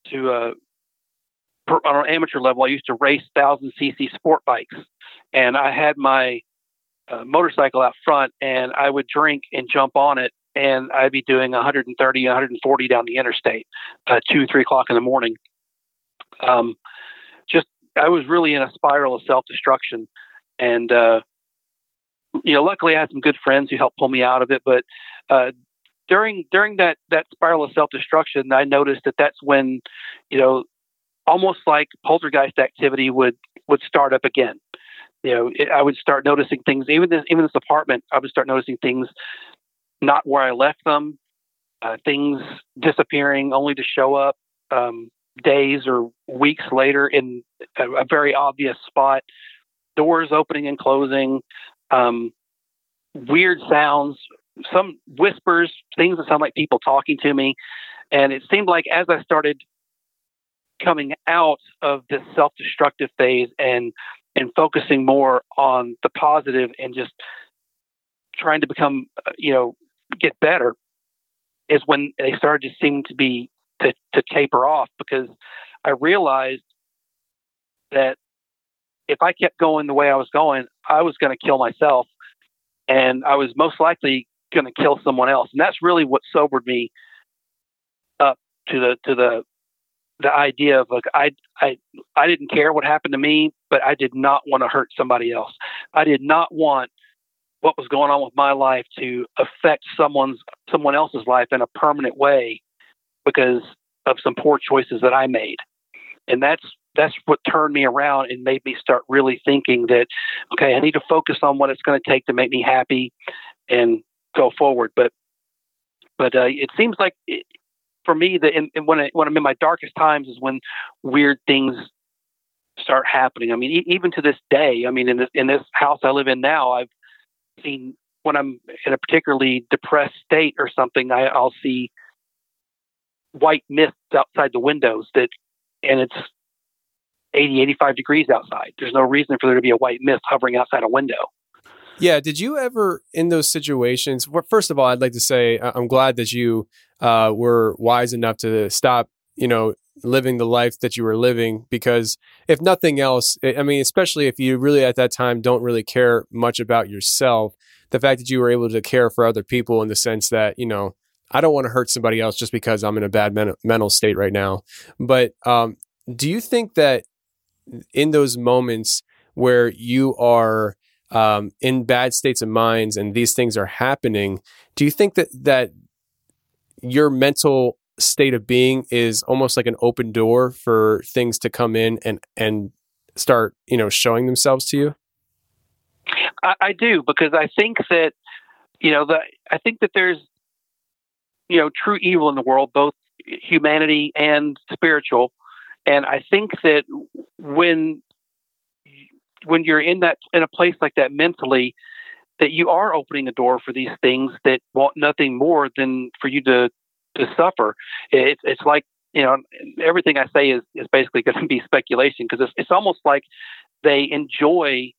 to, uh, per, on an amateur level, I used to race thousand cc sport bikes and I had my uh, motorcycle out front and I would drink and jump on it and I'd be doing 130, 140 down the interstate, uh, two, three o'clock in the morning. Um, just I was really in a spiral of self destruction, and uh, you know, luckily I had some good friends who helped pull me out of it. But uh, during during that that spiral of self destruction, I noticed that that's when, you know, almost like poltergeist activity would would start up again. You know, it, I would start noticing things. Even this even this apartment, I would start noticing things not where I left them, uh, things disappearing only to show up um, days or weeks later in a, a, very obvious spot, doors opening and closing, um, weird sounds, some whispers, things that sound like people talking to me. And it seemed like as I started coming out of this self-destructive phase and and focusing more on the positive and just trying to become uh, you know get better is when they started to seem to be to, to taper off because I realized that if I kept going the way I was going, I was going to kill myself and I was most likely going to kill someone else. And that's really what sobered me up to the, to the, the idea of like, I, I, I didn't care what happened to me, but I did not want to hurt somebody else. I did not want what was going on with my life to affect someone's someone else's life in a permanent way because of some poor choices that I made. And that's that's what turned me around and made me start really thinking that okay, I need to focus on what it's going to take to make me happy and go forward. But but uh, it seems like for me in, in when I, when I'm in my darkest times is when weird things start happening. I mean, e- even to this day, I mean, in this in this house I live in now, I've seen when I'm in a particularly depressed state or something, I, I'll see white mists outside the windows that, and it's 80, 85 degrees outside. There's no reason for there to be a white mist hovering outside a window. Yeah. Did you ever, in those situations, well, first of all, I'd like to say I'm glad that you uh, were wise enough to stop, you know, living the life that you were living because if nothing else i mean especially if you really at that time don't really care much about yourself the fact that you were able to care for other people in the sense that you know i don't want to hurt somebody else just because i'm in a bad men- mental state right now. But um, do you think that in those moments where you are um, in bad states of minds and these things are happening do you think that that your mental state of being is almost like an open door for things to come in and and start you know showing themselves to you? I, I do because i think that you know the i think that there's you know true evil in the world both humanity and spiritual. And i think that when when you're in that in a place like that mentally that you are opening the door for these things that want nothing more than for you to to suffer. It's it's like you know everything I say is is basically [laughs] going to be speculation because it's it's almost like they enjoy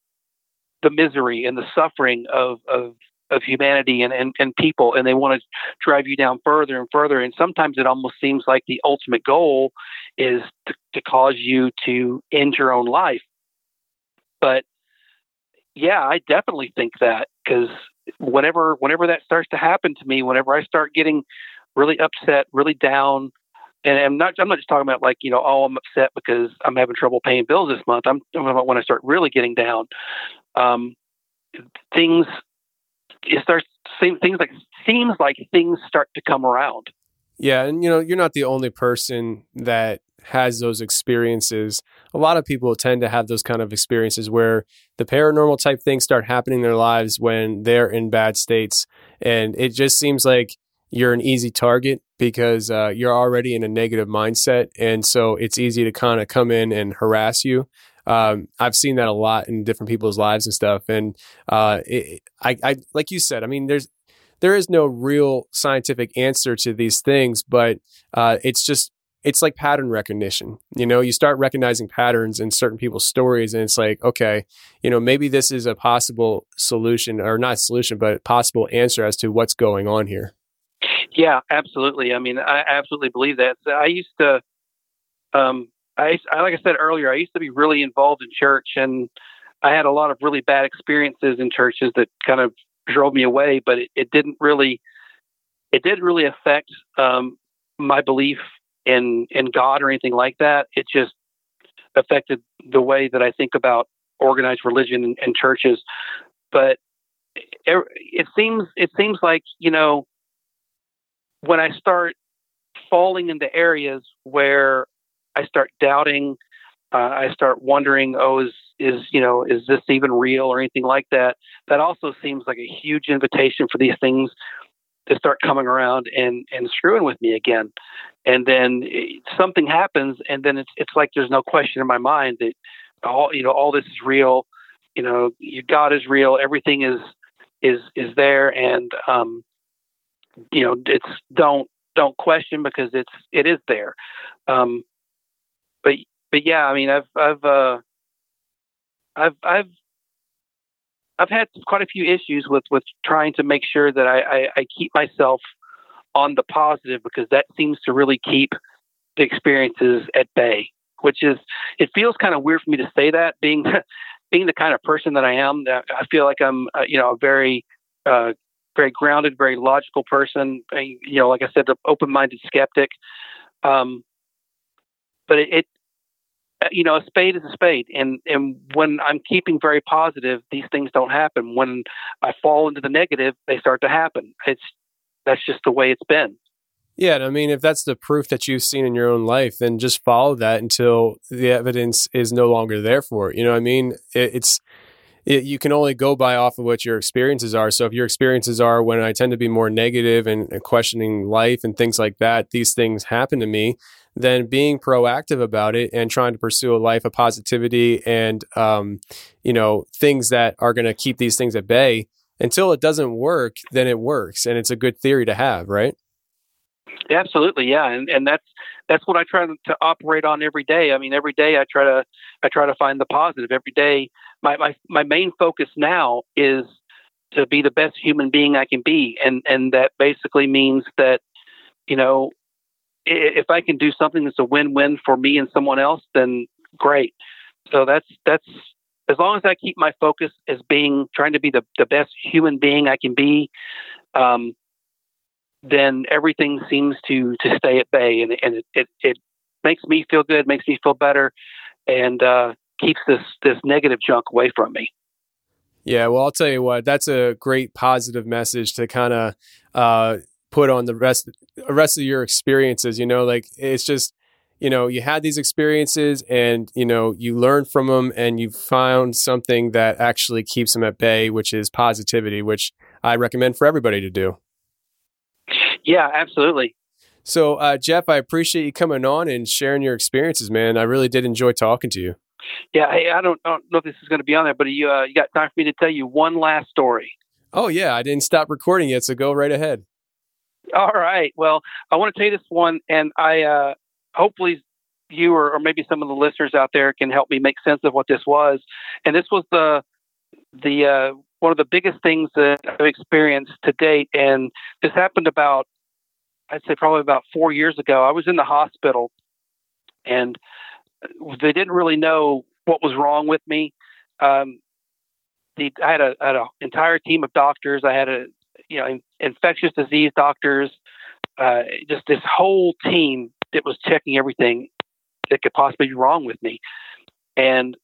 the misery and the suffering of of of humanity and, and, and people and they want to drive you down further and further and sometimes it almost seems like the ultimate goal is to, to cause you to end your own life but yeah i definitely think that because whenever whenever that starts to happen to me whenever i start getting really upset, really down. And I'm not, I'm not just talking about like, you know, oh, I'm upset because I'm having trouble paying bills this month. I'm talking about when I start really getting down. Um, things, it starts, same things like, seems like things start to come around. Yeah. And, you know, you're not the only person that has those experiences. A lot of people tend to have those kind of experiences where the paranormal type things start happening in their lives when they're in bad states. And it just seems like you're an easy target because uh, you're already in a negative mindset. And so it's easy to kind of come in and harass you. Um, I've seen that a lot in different people's lives and stuff. And uh, it, I, I, like you said, I mean, there's there is no real scientific answer to these things, but uh, it's just it's like pattern recognition. You know, you start recognizing patterns in certain people's stories, and it's like, okay, you know, maybe this is a possible solution, or not solution, but possible answer as to what's going on here. Yeah, absolutely. I mean, I absolutely believe that. I used to, um, I, I like I said earlier, I used to be really involved in church, and I had a lot of really bad experiences in churches that kind of drove me away. But it, it didn't really, it didn't really affect um, my belief in in God or anything like that. It just affected the way that I think about organized religion and, and churches. But it, it seems it seems like you know when I start falling into areas where I start doubting, uh, I start wondering, oh, is is you know is this even real or anything like that? That also seems like a huge invitation for these things to start coming around and and screwing with me again. And then it, something happens, and then it's it's like there's no question in my mind that all you know all this is real. You know, your God is real. Everything is is is there, and um, you know, it's don't don't question because it's it is there. Um, but but yeah, I mean, I've I've uh, I've I've I've had quite a few issues with with trying to make sure that I, I, I keep myself on the positive because that seems to really keep the experiences at bay. Which is it feels kind of weird for me to say that being [laughs] being the kind of person that I am. I feel like I'm uh, you know a very uh, very grounded, very logical person. You know, like I said, an open-minded skeptic. Um, but it, you know, a spade is a spade, and and when I'm keeping very positive, these things don't happen. When I fall into the negative, they start to happen. It's that's just the way it's been. Yeah, I mean, if that's the proof that you've seen in your own life, then just follow that until the evidence is no longer there for it. You know I mean? It, it's it, you can only go by off of what your experiences are. So if your experiences are when I tend to be more negative and, and questioning life and things like that, these things happen to me. Then being proactive about it and trying to pursue a life of positivity and um, you know things that are going to keep these things at bay until it doesn't work, then it works, and it's a good theory to have, right? Absolutely, yeah, and and that's that's what I try to operate on every day. I mean, every day I try to I try to find the positive. Every day my, my, my main focus now is to be the best human being I can be. And, and that basically means that, you know, if I can do something that's a win-win for me and someone else, then great. So that's, that's, as long as I keep my focus as being, trying to be the, the best human being I can be, um, then everything seems to, to stay at bay and, and it, it, it makes me feel good, makes me feel better. And, uh, keeps this this negative junk away from me. Yeah, well, I'll tell you what, that's a great positive message to kind of uh, put on the rest rest of your experiences. You know, like it's just you know you had these experiences and you know you learned from them and you found something that actually keeps them at bay, which is positivity, which I recommend for everybody to do. Yeah, absolutely. So, uh, Jeff, I appreciate you coming on and sharing your experiences, man. I really did enjoy talking to you. Yeah, hey, I don't, I don't know if this is going to be on there, but you, uh, you got time for me to tell you one last story. Oh yeah, I didn't stop recording yet, so go right ahead. All right. Well, I want to tell you this one, and I uh, hopefully you or, or maybe some of the listeners out there can help me make sense of what this was. And this was the the uh, one of the biggest things that I've experienced to date, and this happened about I'd say probably about four years ago. I was in the hospital, and they didn't really know what was wrong with me. Um, the, I had a, an entire team of doctors. I had a you know in, infectious disease doctors, uh, just this whole team that was checking everything that could possibly be wrong with me. And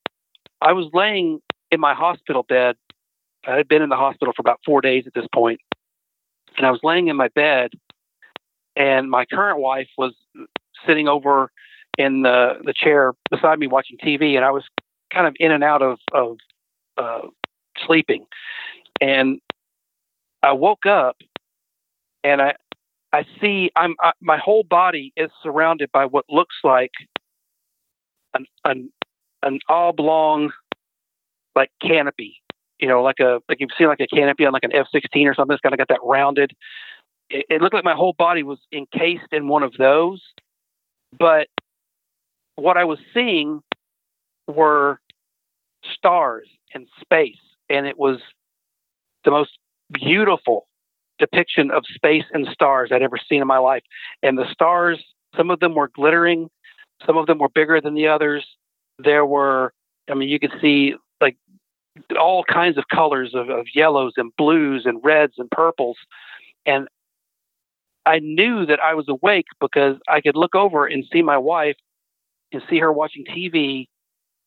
I was laying in my hospital bed. I had been in the hospital for about four days at this point, and I was laying in my bed, and my current wife was sitting over in the the chair beside me watching TV, and I was kind of in and out of of uh, sleeping, and I woke up, and I I see I'm I, my whole body is surrounded by what looks like an an an oblong like canopy, you know, like a like you've seen like a canopy on like an F sixteen or something. It's kind of got that rounded. It, it looked like my whole body was encased in one of those, but what I was seeing were stars and space, and it was the most beautiful depiction of space and stars I'd ever seen in my life. And the stars, some of them were glittering, some of them were bigger than the others. There were, I mean, you could see like all kinds of colors of, of yellows and blues and reds and purples. And I knew that I was awake because I could look over and see my wife and see her watching TV,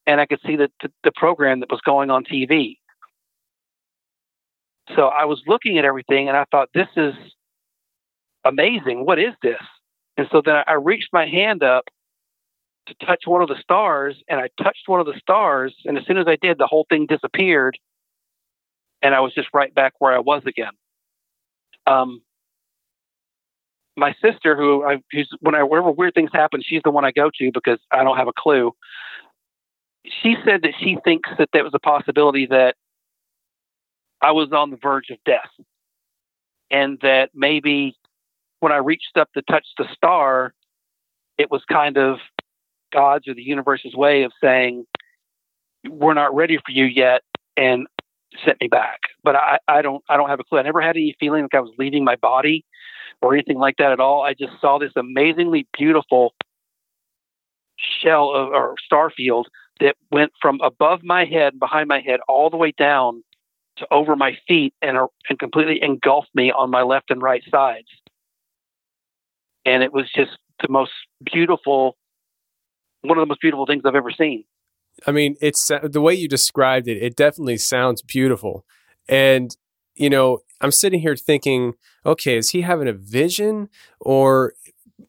and I could see the, the, the program that was going on TV. So I was looking at everything and I thought, this is amazing. What is this? And so then I reached my hand up to touch one of the stars and I touched one of the stars. And as soon as I did, the whole thing disappeared. And I was just right back where I was again. Um, my sister, who I, who's when I, whenever weird things happen, she's the one I go to because I don't have a clue. She said that she thinks that there was a possibility that I was on the verge of death. And that maybe when I reached up to touch the star, it was kind of God's or the universe's way of saying, we're not ready for you yet and sent me back. But I, I don't I don't have a clue. I never had any feeling like I was leaving my body or anything like that at all. I just saw this amazingly beautiful shell of, or star field that went from above my head, and behind my head, all the way down to over my feet and, uh, and completely engulfed me on my left and right sides. And it was just the most beautiful, one of the most beautiful things I've ever seen. I mean, it's the way you described it, it definitely sounds beautiful. And, you know, I'm sitting here thinking, okay, is he having a vision or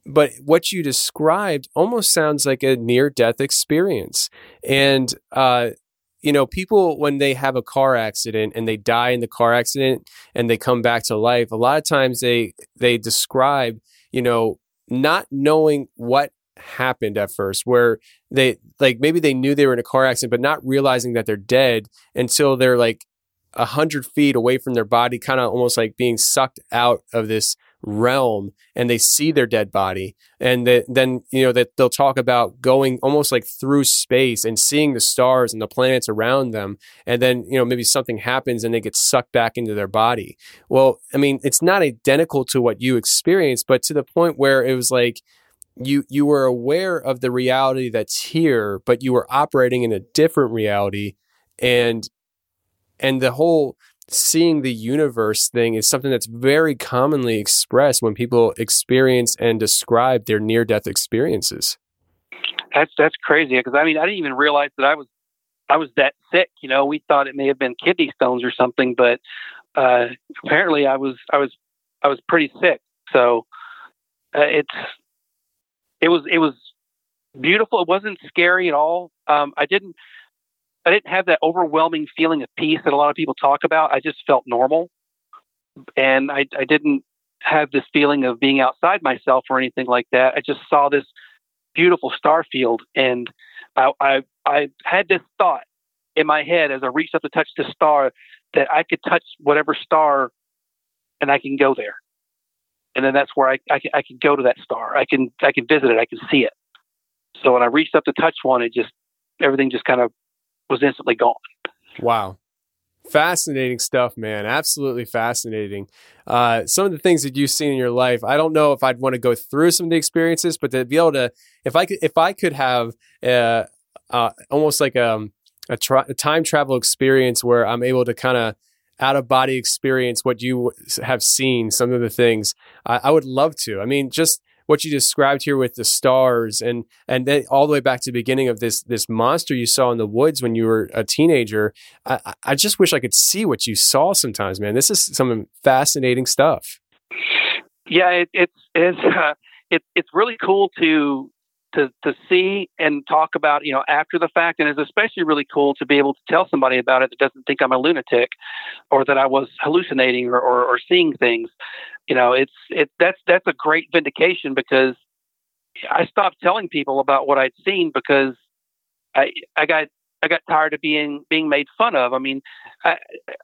but what you described almost sounds like a near death experience. And uh you know, people when they have a car accident and they die in the car accident and they come back to life, a lot of times they they describe, you know, not knowing what happened at first where they like maybe they knew they were in a car accident but not realizing that they're dead until they're like a hundred feet away from their body kind of almost like being sucked out of this realm and they see their dead body and that then you know that they'll talk about going almost like through space and seeing the stars and the planets around them and then you know maybe something happens and they get sucked back into their body. Well i mean it's not identical to what you experienced but to the point where it was like you you were aware of the reality that's here but you were operating in a different reality and and the whole seeing the universe thing is something that's very commonly expressed when people experience and describe their near death experiences. That's that's crazy because I mean I didn't even realize that I was I was that sick. You know, we thought it may have been kidney stones or something, but uh, apparently I was I was I was pretty sick. So uh, it's it was it was beautiful. It wasn't scary at all. Um, I didn't I didn't have that overwhelming feeling of peace that a lot of people talk about. I just felt normal, and I, I didn't have this feeling of being outside myself or anything like that. I just saw this beautiful star field, and I, I, I had this thought in my head as I reached up to touch the star that I could touch whatever star, and I can go there, and then that's where I, I, I can go to that star. I can I can visit it. I can see it. So when I reached up to touch one, it just everything just kind of was instantly gone. Wow. Fascinating stuff, man. Absolutely fascinating. Uh, some of the things that you've seen in your life, I don't know if I'd want to go through some of the experiences, but to be able to, if I could, if I could have uh, uh, almost like a, um, a, tra- a time travel experience where I'm able to kind of out of body experience what you have seen, some of the things, I, I would love to. I mean, just what you described here with the stars and and then all the way back to the beginning of this this monster you saw in the woods when you were a teenager. I, I just wish I could see what you saw sometimes, man. This is some fascinating stuff. Yeah, it, it's it's [laughs] uh, it, it's really cool to to to see and talk about you know after the fact, and it's especially really cool to be able to tell somebody about it that doesn't think I'm a lunatic or that I was hallucinating or, or, or seeing things. You know, it's it that's that's a great vindication because I stopped telling people about what I'd seen because I I got I got tired of being being made fun of. I mean, I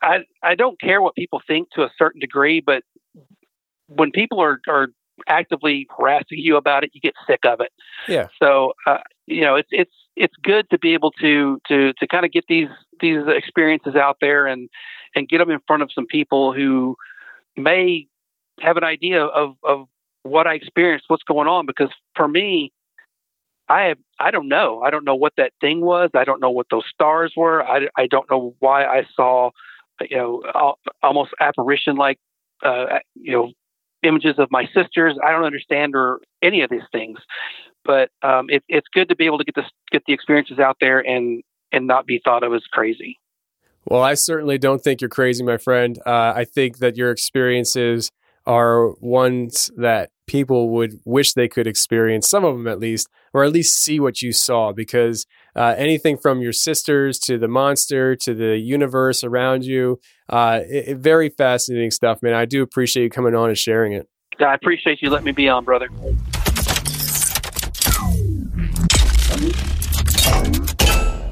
I I don't care what people think to a certain degree, but when people are are actively harassing you about it, you get sick of it. Yeah. So uh, you know, it's it's it's good to be able to to to kind of get these these experiences out there and and get them in front of some people who may have an idea of of what I experienced, what's going on. Because for me, I have, I don't know. I don't know what that thing was. I don't know what those stars were. I, I don't know why I saw, you know, almost apparition like, uh, you know, images of my sisters. I don't understand or any of these things, but um, it, it's good to be able to get this, get the experiences out there and and not be thought of as crazy. Well, I certainly don't think you're crazy, my friend. Uh, I think that your experiences are ones that people would wish they could experience, some of them at least, or at least see what you saw. Because uh, anything from your sisters to the monster to the universe around you, uh, it, it- very fascinating stuff, man. I do appreciate you coming on and sharing it. I appreciate you letting me be on, brother.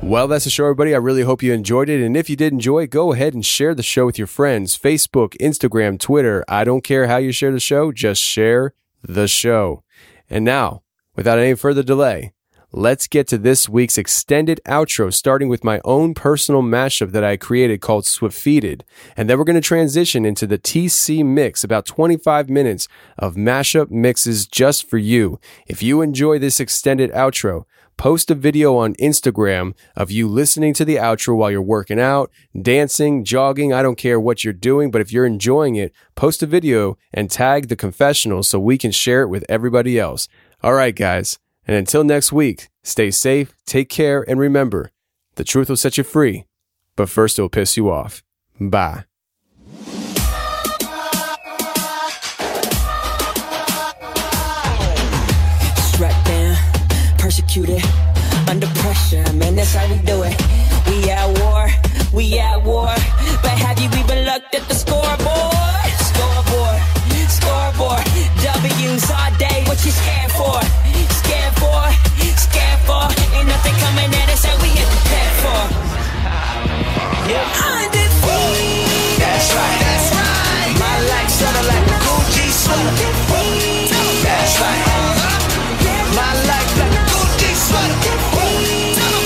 Well, that's the show, everybody. I really hope you enjoyed it. And if you did enjoy go ahead and share the show with your friends Facebook, Instagram, Twitter. I don't care how you share the show, just share the show. And now, without any further delay, let's get to this week's extended outro, starting with my own personal mashup that I created called Swiftfeeded. And then we're going to transition into the TC mix, about 25 minutes of mashup mixes just for you. If you enjoy this extended outro, post a video on Instagram of you listening to the outro while you're working out, dancing, jogging. I don't care what you're doing, but if you're enjoying it, post a video and tag the confessional so we can share it with everybody else. All right, guys. And until next week, stay safe, take care, and remember the truth will set you free, but first it'll piss you off. Bye. Persecuted, under pressure, man, that's how we do it. We at war, we at war. But have you even looked at the scoreboard? Scoreboard, scoreboard. W's all day, what you scared for? For. Ain't nothing coming at us that we ain't prepared for. Undefeated. That's right, that's right. My life settled like a Gucci sweater. That's right. My life like a Gucci sweater.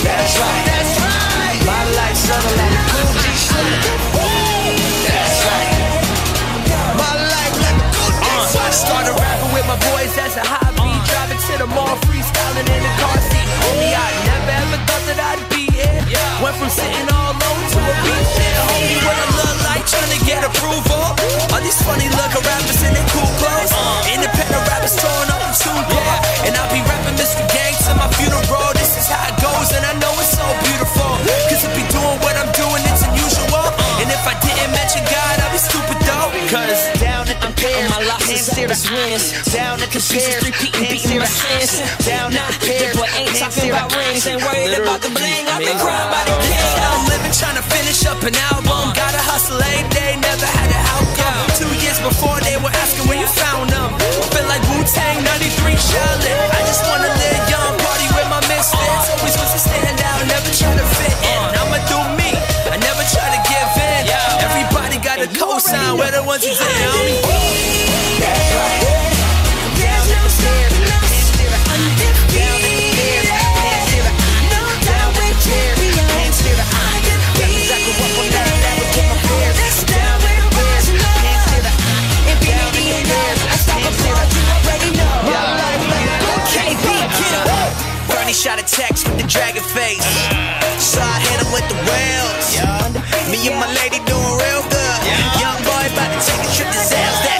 That's right, that's right. My life like a Gucci sweater. That's right. My life like a Gucci sweater. I started rapping with my boys as a hobby. Went from sitting all alone to a beach chair. Homie, what I wins. Down at the pier, repeating, beating my sins. Down at the pier, boy ain't talking about rings, ain't worried about the bling. I've been crying by the king. I'm living trying to finish up an album. Gotta hustle every day, never had an outcome. Two years before they were asking where you found them. Feel like Wu Tang 93 Charlotte. I just wanna live young, party with my misfits. Always was to stand out, never try to fit in. I'ma do me, I never try to give in. Everybody got a cosign, we're the ones who say, dragon face. So I hit him with the whales. Me and my lady doing real good. Young boy about to take a trip to Zales.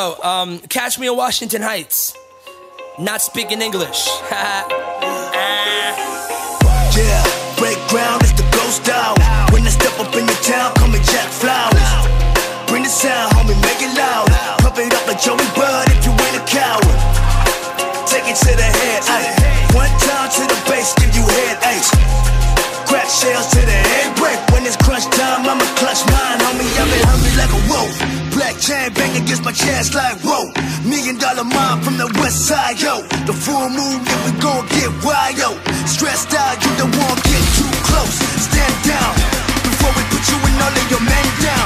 Um, catch me in Washington Heights. Not speaking English. [laughs] yeah, break ground is the ghost out. When I step up in the town, call me Jack Flowers. Bring the sound, homie, make it loud. Pump it up like Joey Bud if you ain't a coward. Take it to the head, ayy. One time to the base, give you head ace. Crack shells Chain jam bang against my chest like whoa. Million dollar mind from the west side, yo. The full moon, yeah, we gon' get wild, yo. Stressed out, you don't want get too close. Stand down before we put you and all of your men down.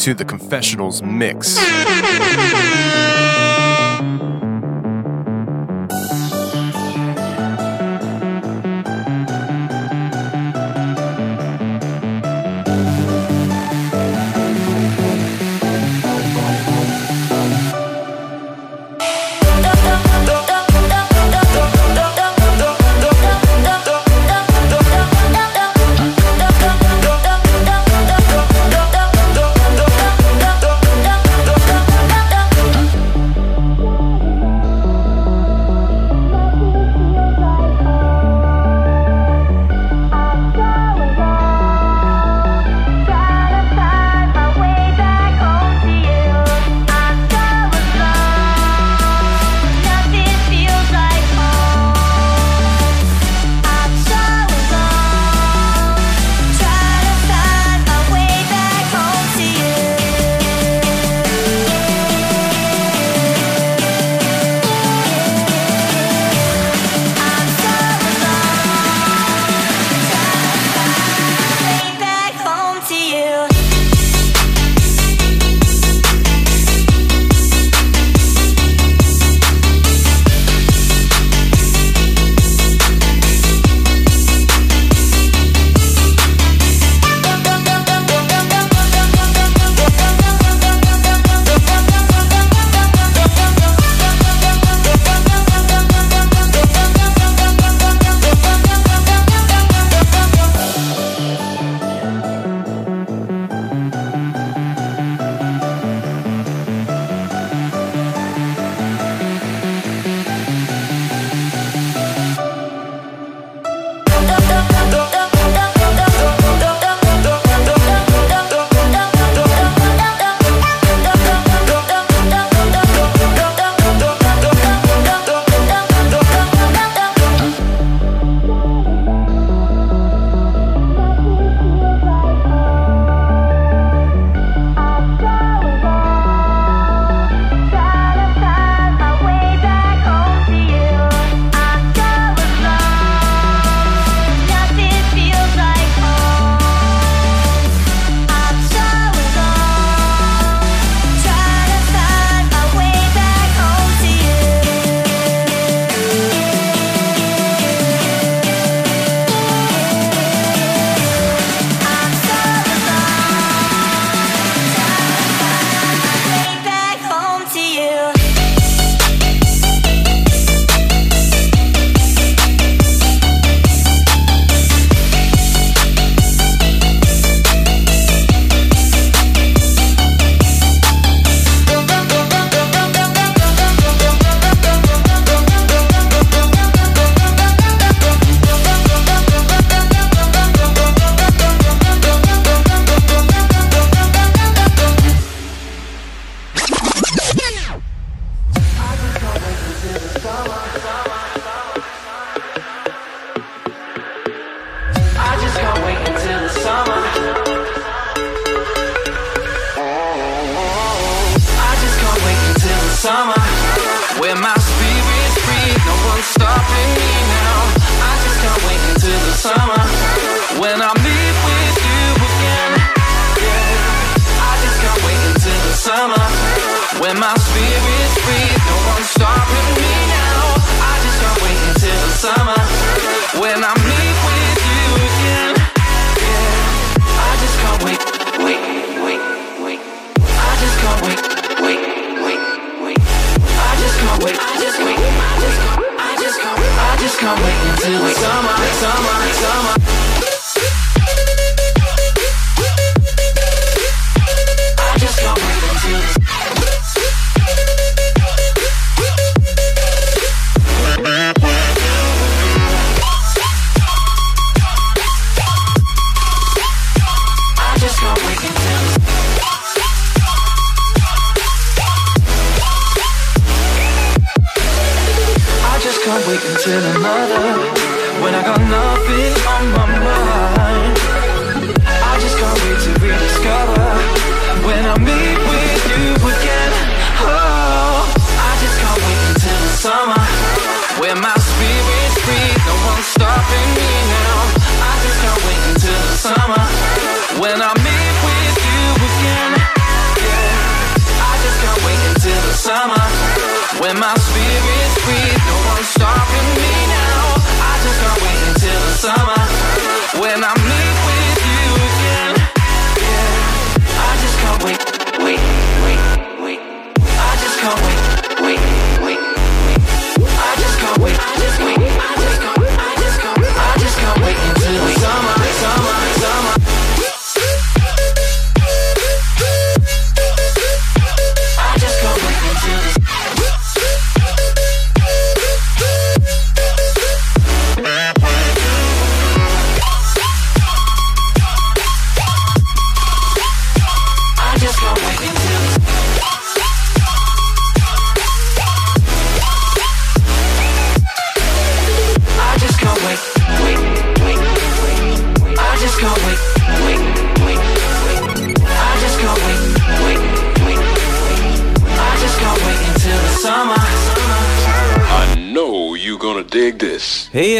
to the confessionals mix.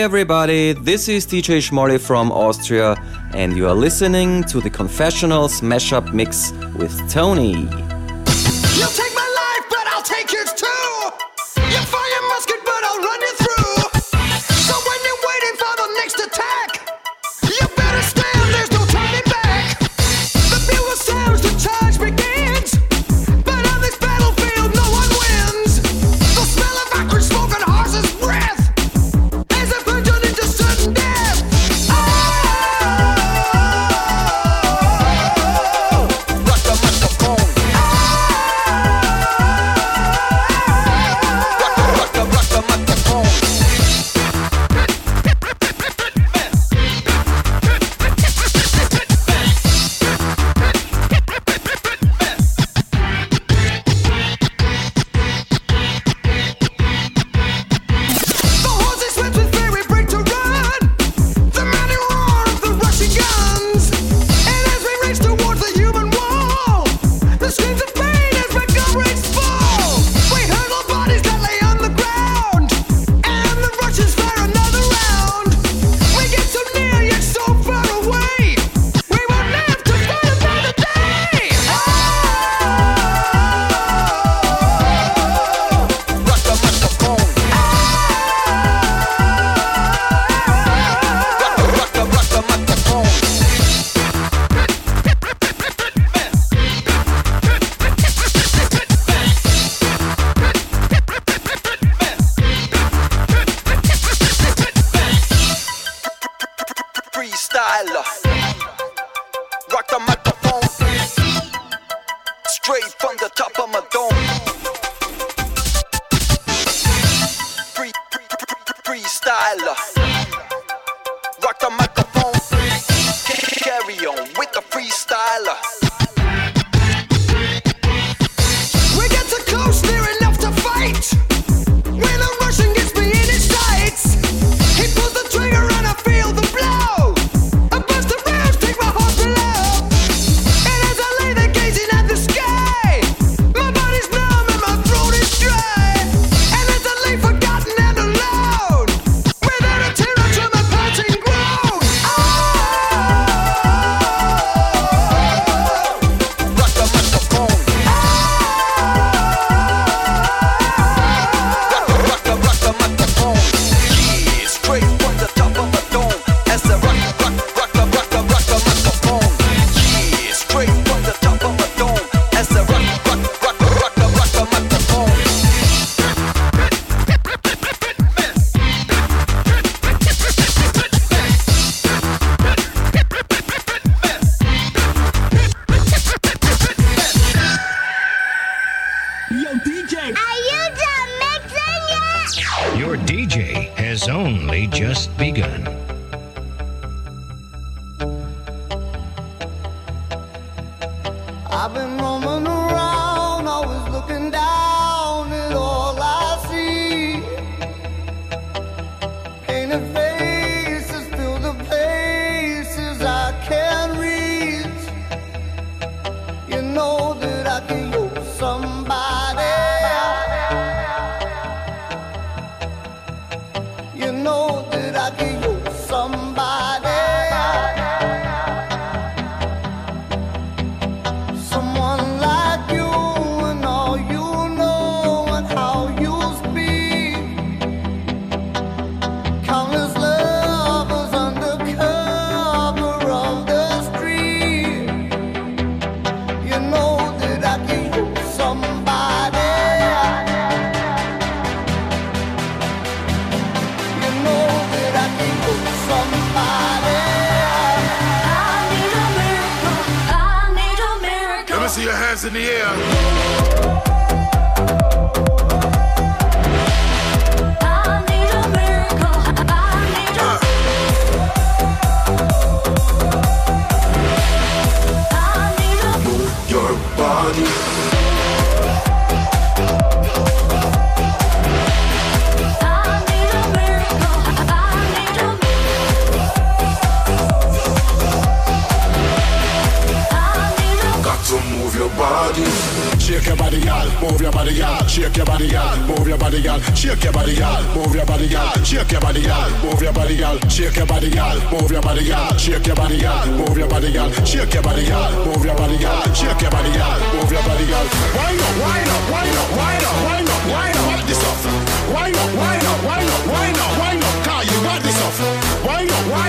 everybody, this is DJ Schmolli from Austria, and you are listening to the Confessionals mashup mix with Tony.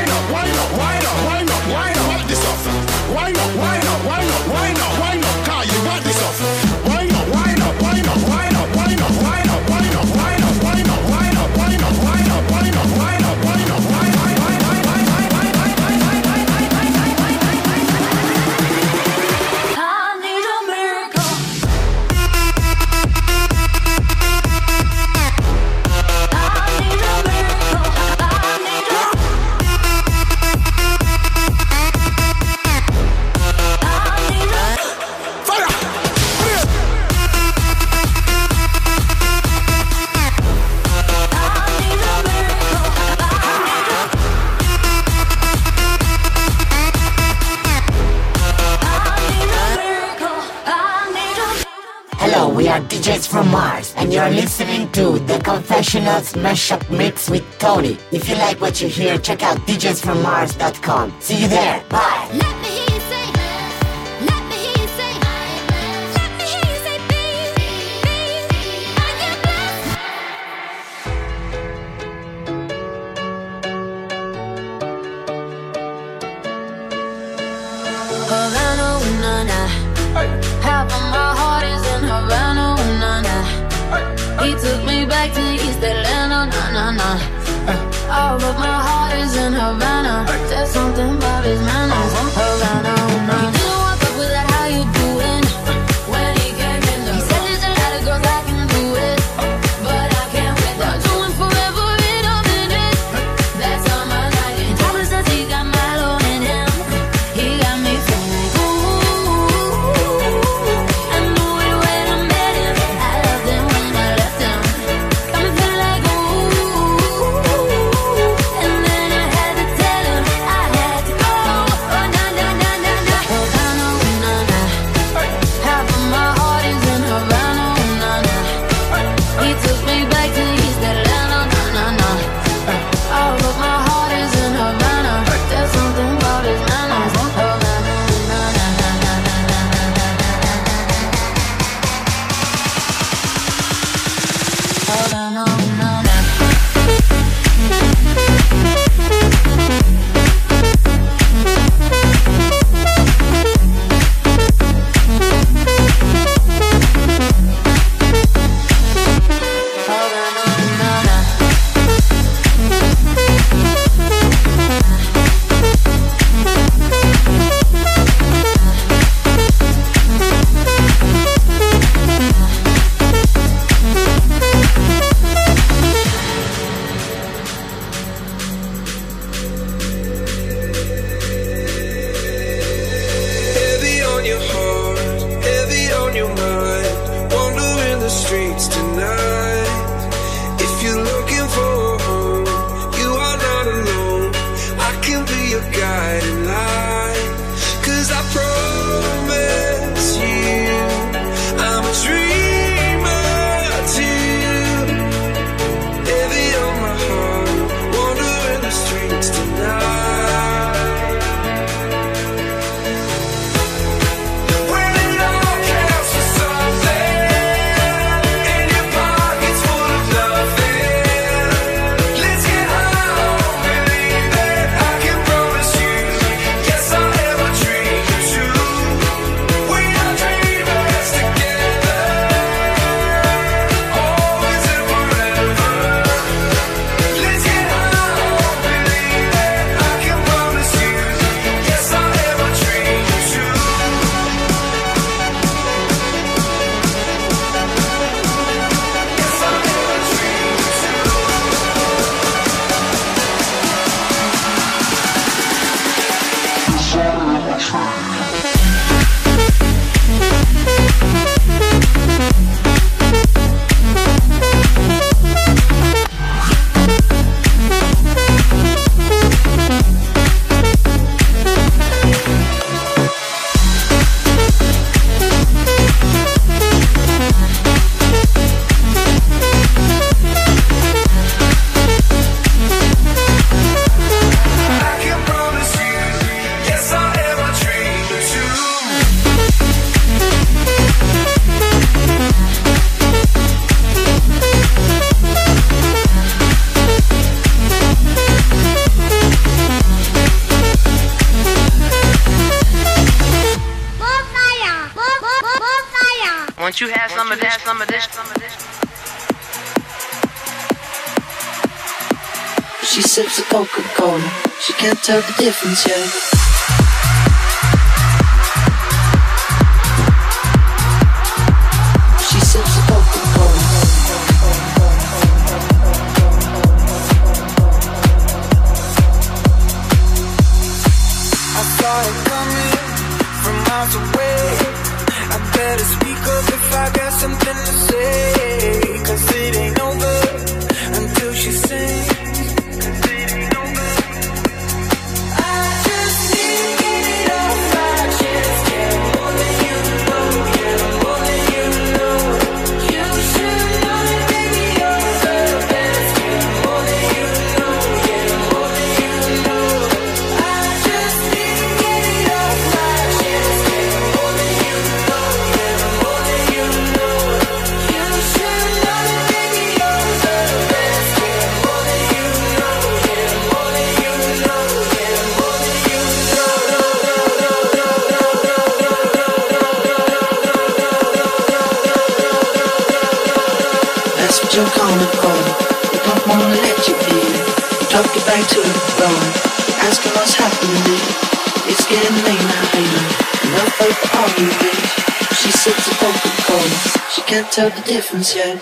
wind up, wind up, wind up, wind up, wind up, wind up this up. Wind up, to the Confessionals mashup mix with Tony. If you like what you hear, check out DJsFromMars.com. See you there. Bye. difference. 奉献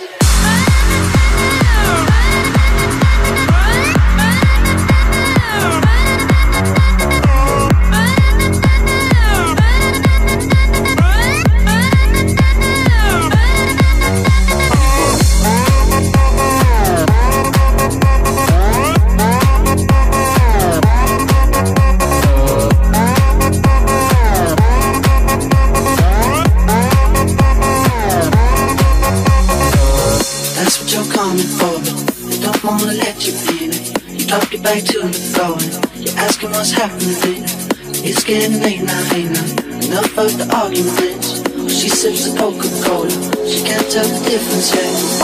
friends. She sips the Coca-Cola. She can't tell the difference yet.